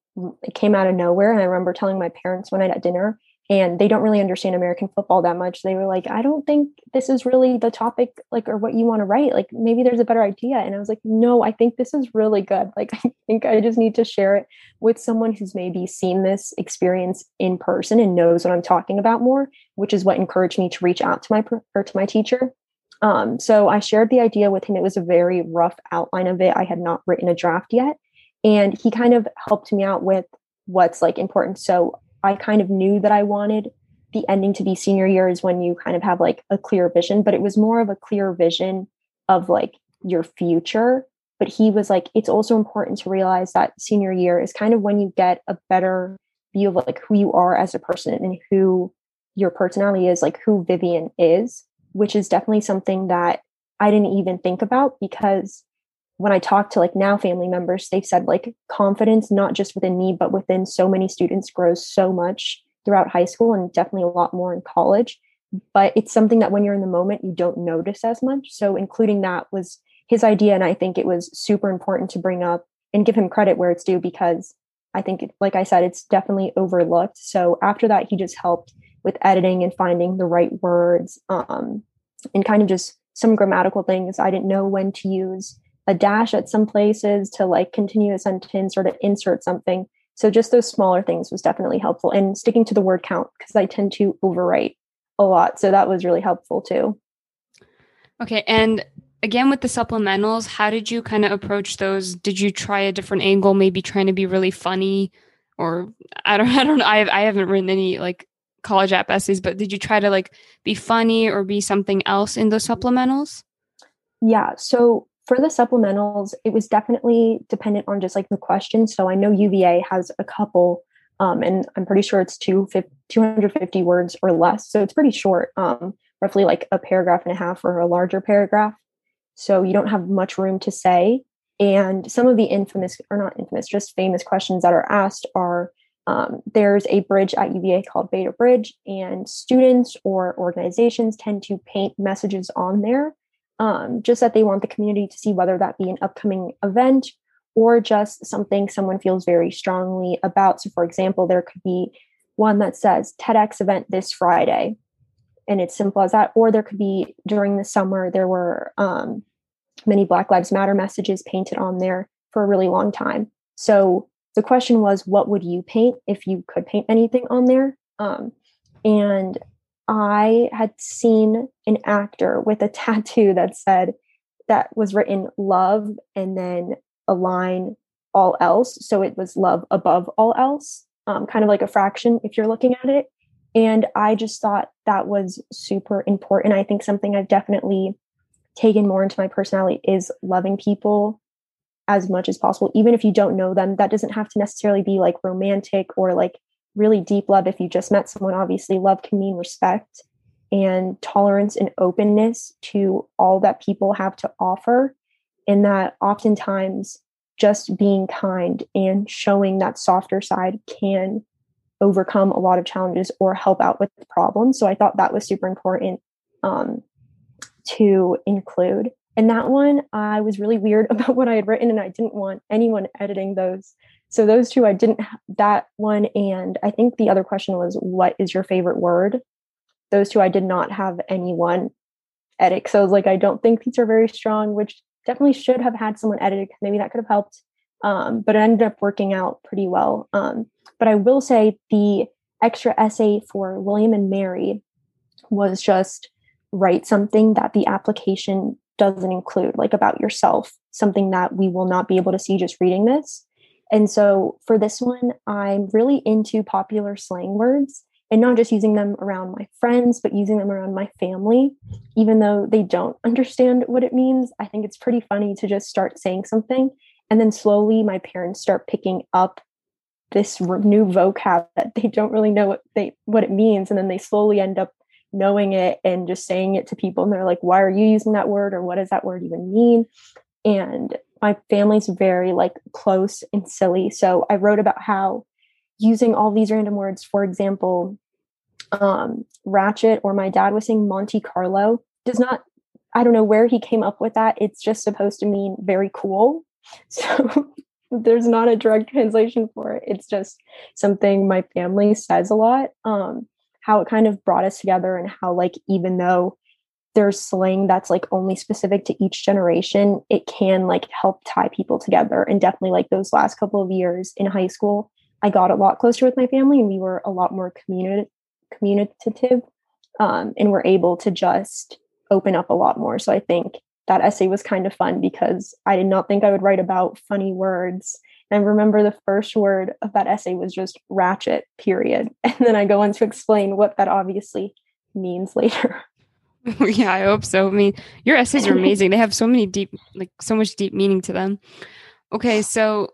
it came out of nowhere. And I remember telling my parents one night at dinner, and they don't really understand American football that much. They were like, I don't think this is really the topic, like, or what you want to write. Like, maybe there's a better idea. And I was like, no, I think this is really good. Like, I think I just need to share it with someone who's maybe seen this experience in person and knows what I'm talking about more, which is what encouraged me to reach out to my or to my teacher. Um, so I shared the idea with him. It was a very rough outline of it. I had not written a draft yet, and he kind of helped me out with what's like important. So I kind of knew that I wanted the ending to be senior year is when you kind of have like a clear vision, but it was more of a clear vision of like your future. But he was like, it's also important to realize that senior year is kind of when you get a better view of like who you are as a person and who your personality is, like who Vivian is, which is definitely something that I didn't even think about because when I talk to like now family members, they've said like confidence, not just within me, but within so many students, grows so much throughout high school and definitely a lot more in college. But it's something that when you're in the moment, you don't notice as much. So including that was his idea. And I think it was super important to bring up and give him credit where it's due because I think, like I said, it's definitely overlooked. So after that, he just helped with editing and finding the right words um, and kind of just some grammatical things. I didn't know when to use a dash at some places to like continue a sentence or to insert something. So just those smaller things was definitely helpful and sticking to the word count because I tend to overwrite a lot. So that was really helpful too. Okay. And again with the supplementals, how did you kind of approach those? Did you try a different angle, maybe trying to be really funny? Or I don't I don't know. I I haven't written any like college app essays, but did you try to like be funny or be something else in those supplementals? Yeah. So for the supplementals, it was definitely dependent on just like the question. So I know UVA has a couple, um, and I'm pretty sure it's two, 250 words or less. So it's pretty short, um, roughly like a paragraph and a half or a larger paragraph. So you don't have much room to say. And some of the infamous, or not infamous, just famous questions that are asked are um, there's a bridge at UVA called Beta Bridge, and students or organizations tend to paint messages on there um, just that they want the community to see whether that be an upcoming event or just something someone feels very strongly about. So, for example, there could be one that says TEDx event this Friday, and it's simple as that. Or there could be during the summer, there were um, many Black Lives Matter messages painted on there for a really long time. So, the question was, what would you paint if you could paint anything on there? Um, and I had seen an actor with a tattoo that said that was written love and then a line all else. So it was love above all else, um, kind of like a fraction if you're looking at it. And I just thought that was super important. I think something I've definitely taken more into my personality is loving people as much as possible, even if you don't know them. That doesn't have to necessarily be like romantic or like really deep love if you just met someone obviously love can mean respect and tolerance and openness to all that people have to offer. And that oftentimes just being kind and showing that softer side can overcome a lot of challenges or help out with problems so i thought that was super important um, to include. And that one i was really weird about what i had written and i didn't want anyone editing those so those two, I didn't that one, and I think the other question was, "What is your favorite word?" Those two, I did not have anyone edit. So I was like, I don't think these are very strong, which definitely should have had someone edit. Maybe that could have helped. Um, but it ended up working out pretty well. Um, but I will say the extra essay for William and Mary was just write something that the application doesn't include, like about yourself, something that we will not be able to see just reading this. And so for this one, I'm really into popular slang words and not just using them around my friends, but using them around my family, even though they don't understand what it means. I think it's pretty funny to just start saying something. And then slowly my parents start picking up this new vocab that they don't really know what they what it means and then they slowly end up knowing it and just saying it to people and they're like why are you using that word or what does that word even mean and my family's very like close and silly. So i wrote about how using all these random words for example um ratchet or my dad was saying monte carlo does not i don't know where he came up with that. It's just supposed to mean very cool. So there's not a direct translation for it. It's just something my family says a lot um how it kind of brought us together and how like even though there's slang that's like only specific to each generation it can like help tie people together and definitely like those last couple of years in high school i got a lot closer with my family and we were a lot more communi- communicative um, and we're able to just open up a lot more so i think that essay was kind of fun because i did not think i would write about funny words and I remember the first word of that essay was just ratchet, period. And then I go on to explain what that obviously means later. yeah, I hope so. I mean, your essays are amazing. they have so many deep, like so much deep meaning to them. Okay, so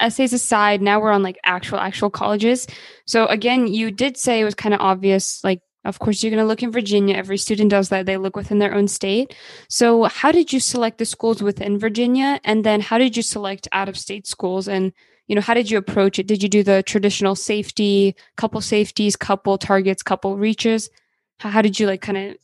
essays aside, now we're on like actual, actual colleges. So again, you did say it was kind of obvious, like of course, you're going to look in Virginia. Every student does that. They look within their own state. So, how did you select the schools within Virginia? And then, how did you select out of state schools? And, you know, how did you approach it? Did you do the traditional safety, couple safeties, couple targets, couple reaches? How, how did you like kind of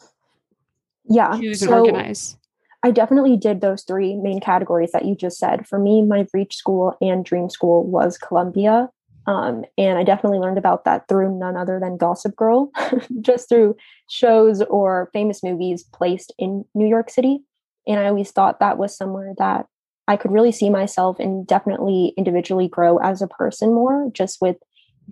yeah, choose so and organize? I definitely did those three main categories that you just said. For me, my reach school and dream school was Columbia. Um, and I definitely learned about that through none other than Gossip Girl, just through shows or famous movies placed in New York City. And I always thought that was somewhere that I could really see myself and definitely individually grow as a person more, just with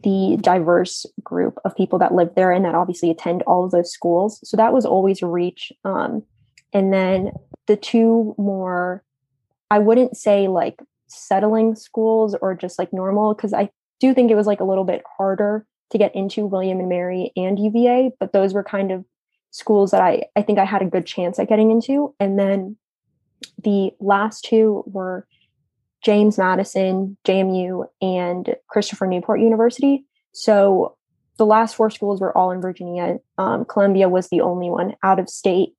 the diverse group of people that live there and that obviously attend all of those schools. So that was always reach. Um, and then the two more, I wouldn't say like settling schools or just like normal, because I do think it was like a little bit harder to get into William and Mary and UVA, but those were kind of schools that I I think I had a good chance at getting into. And then the last two were James Madison, JMU, and Christopher Newport University. So the last four schools were all in Virginia. Um, Columbia was the only one out of state.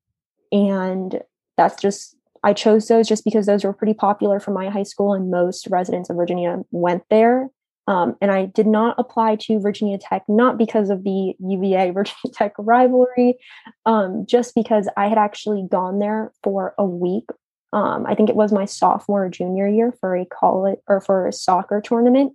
And that's just, I chose those just because those were pretty popular for my high school, and most residents of Virginia went there. Um, and I did not apply to Virginia Tech, not because of the UVA Virginia Tech rivalry, um, just because I had actually gone there for a week. Um, I think it was my sophomore or junior year for a college or for a soccer tournament.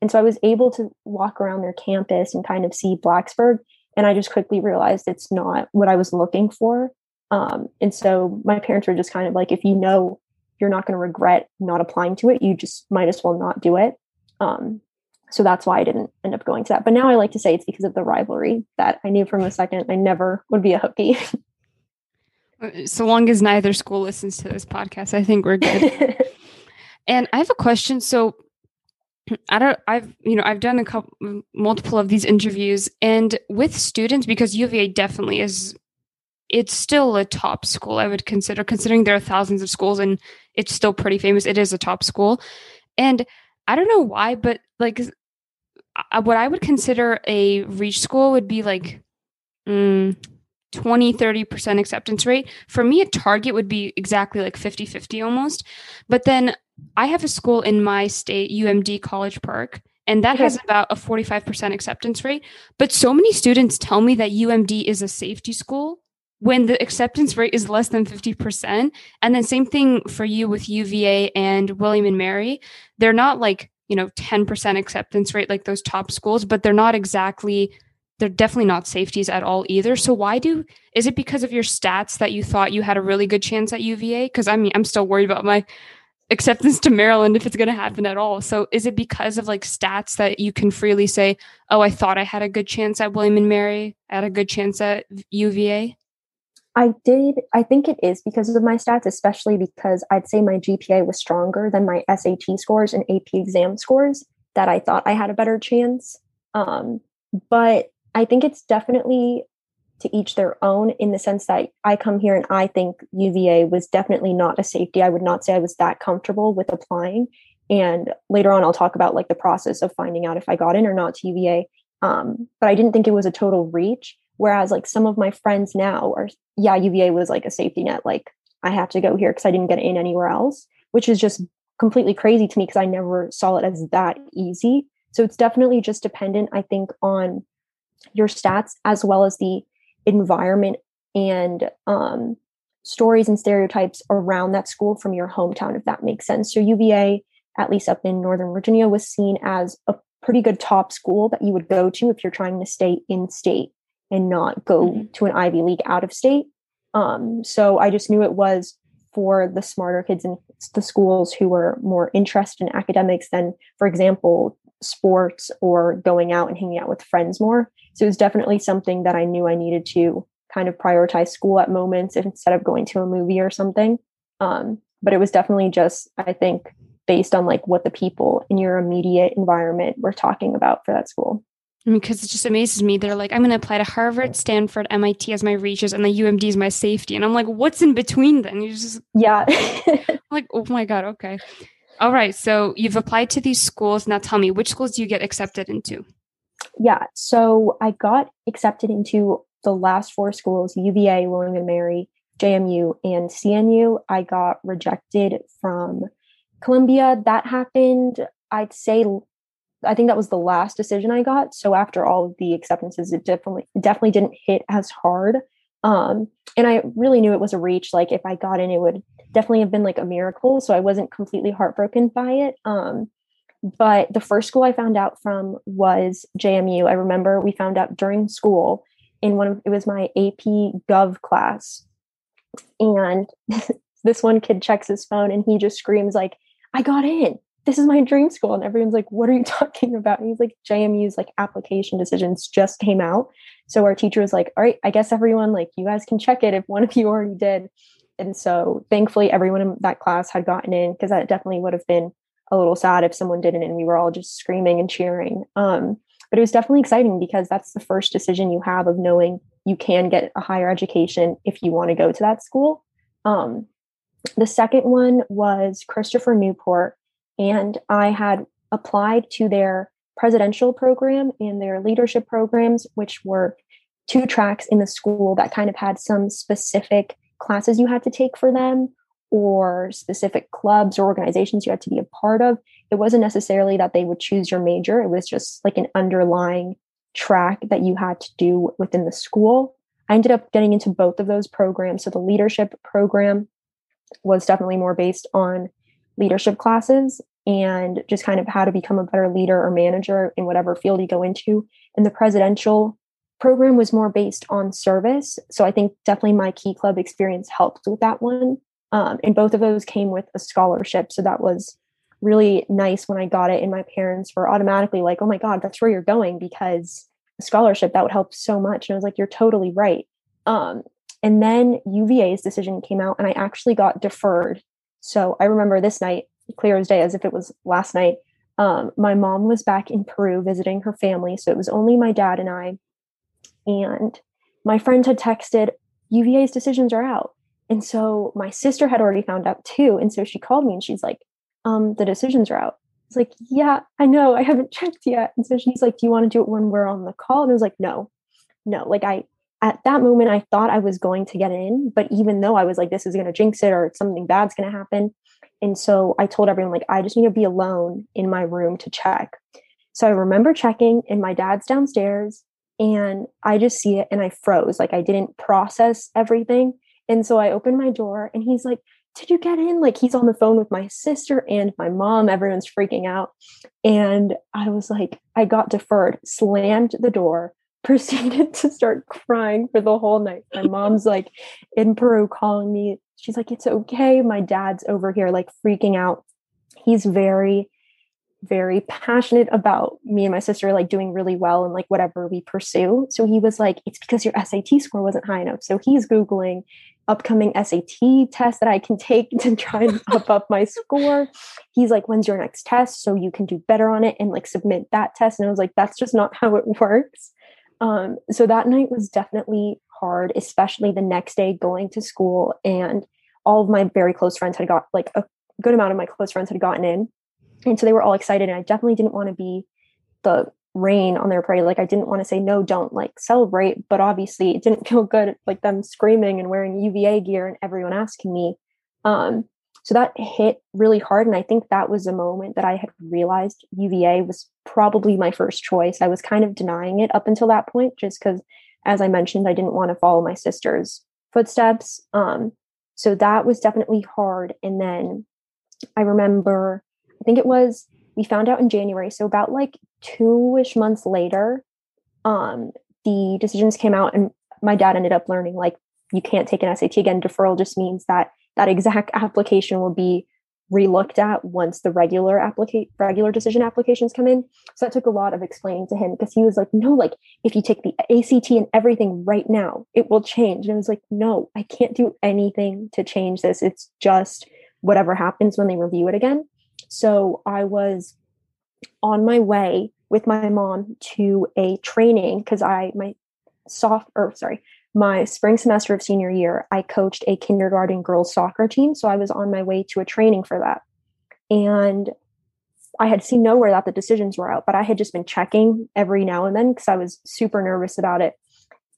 And so I was able to walk around their campus and kind of see Blacksburg. And I just quickly realized it's not what I was looking for. Um, and so my parents were just kind of like, if you know you're not going to regret not applying to it, you just might as well not do it. Um, so that's why I didn't end up going to that. But now I like to say it's because of the rivalry that I knew from the second I never would be a Hokie. So long as neither school listens to this podcast, I think we're good. and I have a question. So I don't I've you know I've done a couple multiple of these interviews and with students because UVA definitely is it's still a top school I would consider considering there are thousands of schools and it's still pretty famous it is a top school and I don't know why, but like what I would consider a reach school would be like mm, 20, 30% acceptance rate. For me, a target would be exactly like 50 50 almost. But then I have a school in my state, UMD College Park, and that has about a 45% acceptance rate. But so many students tell me that UMD is a safety school when the acceptance rate is less than 50%. And then same thing for you with UVA and William and Mary. They're not like you know, 10% acceptance rate like those top schools, but they're not exactly they're definitely not safeties at all either. So why do is it because of your stats that you thought you had a really good chance at UVA? Because I mean, I'm still worried about my acceptance to Maryland if it's going to happen at all. So is it because of like stats that you can freely say, "Oh, I thought I had a good chance at William and Mary, I had a good chance at UVA"? I did. I think it is because of my stats, especially because I'd say my GPA was stronger than my SAT scores and AP exam scores. That I thought I had a better chance. Um, but I think it's definitely to each their own in the sense that I come here and I think UVA was definitely not a safety. I would not say I was that comfortable with applying. And later on, I'll talk about like the process of finding out if I got in or not to UVA. Um, but I didn't think it was a total reach. Whereas like some of my friends now are, yeah, UVA was like a safety net. Like I have to go here because I didn't get in anywhere else, which is just completely crazy to me because I never saw it as that easy. So it's definitely just dependent, I think, on your stats as well as the environment and um, stories and stereotypes around that school from your hometown, if that makes sense. So UVA, at least up in Northern Virginia, was seen as a pretty good top school that you would go to if you're trying to stay in state and not go mm-hmm. to an Ivy League out of state. Um, so I just knew it was for the smarter kids in the schools who were more interested in academics than, for example, sports or going out and hanging out with friends more. So it was definitely something that I knew I needed to kind of prioritize school at moments instead of going to a movie or something. Um, but it was definitely just, I think, based on like what the people in your immediate environment were talking about for that school. Because it just amazes me. They're like, I'm going to apply to Harvard, Stanford, MIT as my reaches, and the UMD is my safety. And I'm like, what's in between then? You just, yeah. like, oh my God, okay. All right. So you've applied to these schools. Now tell me, which schools do you get accepted into? Yeah. So I got accepted into the last four schools UVA, William and Mary, JMU, and CNU. I got rejected from Columbia. That happened, I'd say, I think that was the last decision I got. So after all of the acceptances, it definitely definitely didn't hit as hard. Um, and I really knew it was a reach. Like if I got in, it would definitely have been like a miracle. So I wasn't completely heartbroken by it. Um, but the first school I found out from was JMU. I remember we found out during school in one of it was my AP Gov class. And this one kid checks his phone and he just screams like, I got in. This is my dream school. And everyone's like, what are you talking about? And he's like, JMU's like application decisions just came out. So our teacher was like, all right, I guess everyone like you guys can check it if one of you already did. And so thankfully everyone in that class had gotten in because that definitely would have been a little sad if someone didn't and we were all just screaming and cheering. Um, but it was definitely exciting because that's the first decision you have of knowing you can get a higher education if you want to go to that school. Um, the second one was Christopher Newport, and I had applied to their presidential program and their leadership programs, which were two tracks in the school that kind of had some specific classes you had to take for them or specific clubs or organizations you had to be a part of. It wasn't necessarily that they would choose your major, it was just like an underlying track that you had to do within the school. I ended up getting into both of those programs. So the leadership program was definitely more based on leadership classes and just kind of how to become a better leader or manager in whatever field you go into. And the presidential program was more based on service. So I think definitely my Key Club experience helped with that one. Um, and both of those came with a scholarship. So that was really nice when I got it. And my parents were automatically like, oh my God, that's where you're going because a scholarship that would help so much. And I was like, you're totally right. Um, and then UVA's decision came out and I actually got deferred. So I remember this night, clear as day, as if it was last night. Um, my mom was back in Peru visiting her family. So it was only my dad and I. And my friend had texted, UVA's decisions are out. And so my sister had already found out too. And so she called me and she's like, um, the decisions are out. It's like, yeah, I know. I haven't checked yet. And so she's like, do you want to do it when we're on the call? And I was like, no, no. Like I, at that moment, I thought I was going to get in, but even though I was like, this is going to jinx it or something bad's going to happen. And so I told everyone, like, I just need to be alone in my room to check. So I remember checking, and my dad's downstairs, and I just see it and I froze. Like I didn't process everything. And so I opened my door and he's like, did you get in? Like he's on the phone with my sister and my mom. Everyone's freaking out. And I was like, I got deferred, slammed the door, proceeded to start crying for the whole night. My mom's like in Peru calling me. She's like, it's okay. My dad's over here like freaking out. He's very, very passionate about me and my sister like doing really well and like whatever we pursue. So he was like, it's because your SAT score wasn't high enough. So he's Googling upcoming SAT test that I can take to try and up up my score. He's like, when's your next test? So you can do better on it and like submit that test. And I was like, that's just not how it works. Um, so that night was definitely hard, especially the next day going to school. And all of my very close friends had got like a good amount of my close friends had gotten in. And so they were all excited. And I definitely didn't want to be the rain on their parade. Like I didn't want to say no, don't like celebrate, but obviously it didn't feel good like them screaming and wearing UVA gear and everyone asking me. Um, so that hit really hard. And I think that was a moment that I had realized UVA was probably my first choice. I was kind of denying it up until that point, just because, as I mentioned, I didn't want to follow my sister's footsteps. Um, so that was definitely hard. And then I remember, I think it was, we found out in January. So about like two ish months later, um, the decisions came out, and my dad ended up learning like, you can't take an SAT again. Deferral just means that that exact application will be relooked at once the regular applicate regular decision applications come in. So that took a lot of explaining to him because he was like, no, like if you take the ACT and everything right now, it will change. And I was like, no, I can't do anything to change this. It's just whatever happens when they review it again. So I was on my way with my mom to a training because I my soft or sorry my spring semester of senior year, I coached a kindergarten girls soccer team. So I was on my way to a training for that. And I had seen nowhere that the decisions were out, but I had just been checking every now and then because I was super nervous about it.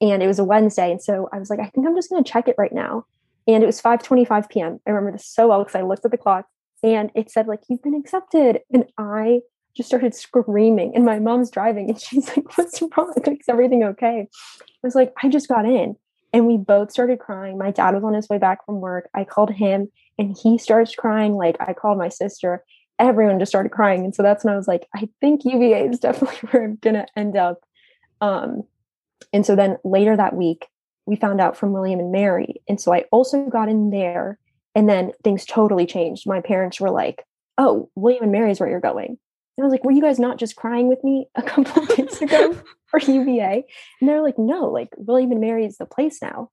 And it was a Wednesday. And so I was like, I think I'm just going to check it right now. And it was 5:25 p.m. I remember this so well because I looked at the clock and it said like you've been accepted. And I just started screaming. And my mom's driving and she's like, What's wrong? Is everything okay? I was like, I just got in. And we both started crying. My dad was on his way back from work. I called him and he starts crying. Like I called my sister. Everyone just started crying. And so that's when I was like, I think UVA is definitely where I'm gonna end up. Um, and so then later that week, we found out from William and Mary. And so I also got in there. And then things totally changed. My parents were like, Oh, William and Mary is where you're going. And I was like, were you guys not just crying with me a couple of days ago for UVA? And they're like, no, like William and Mary is the place now.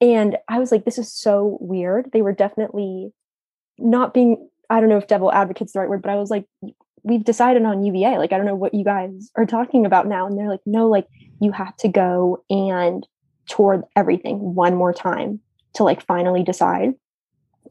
And I was like, this is so weird. They were definitely not being, I don't know if devil advocate's the right word, but I was like, we've decided on UVA. Like, I don't know what you guys are talking about now. And they're like, no, like you have to go and tour everything one more time to like finally decide.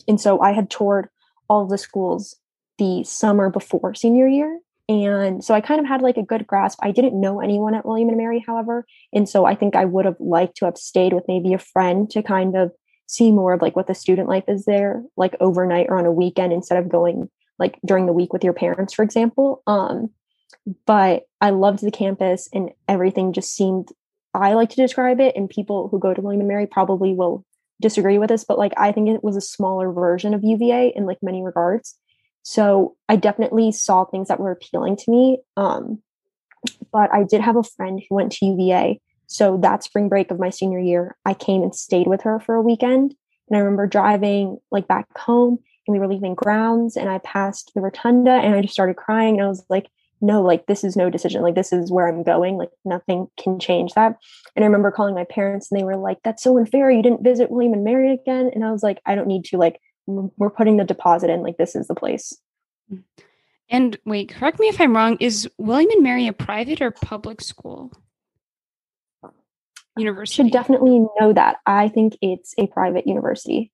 And so I had toured all the schools the summer before senior year and so I kind of had like a good grasp. I didn't know anyone at William and Mary, however. And so I think I would have liked to have stayed with maybe a friend to kind of see more of like what the student life is there, like overnight or on a weekend instead of going like during the week with your parents, for example. Um, but I loved the campus and everything just seemed I like to describe it, and people who go to William and Mary probably will disagree with this, but like I think it was a smaller version of UVA in like many regards. So I definitely saw things that were appealing to me. Um, but I did have a friend who went to UVA. So that spring break of my senior year, I came and stayed with her for a weekend. And I remember driving like back home and we were leaving grounds and I passed the rotunda and I just started crying. And I was like, no, like this is no decision. Like this is where I'm going. Like nothing can change that. And I remember calling my parents and they were like, that's so unfair. You didn't visit William and Mary again. And I was like, I don't need to. Like we're putting the deposit in like this is the place mm. and wait correct me if i'm wrong is william and mary a private or public school university should definitely know that i think it's a private university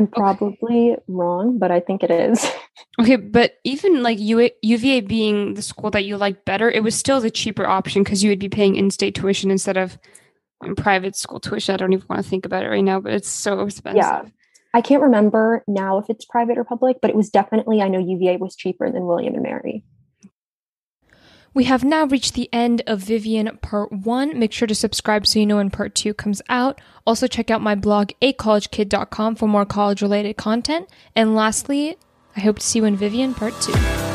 i'm probably okay. wrong but i think it is okay but even like U- uva being the school that you like better it was still the cheaper option because you would be paying in-state tuition instead of um, private school tuition i don't even want to think about it right now but it's so expensive yeah I can't remember now if it's private or public, but it was definitely, I know UVA was cheaper than William and Mary. We have now reached the end of Vivian part one. Make sure to subscribe so you know when part two comes out. Also, check out my blog, acollegekid.com, for more college related content. And lastly, I hope to see you in Vivian part two.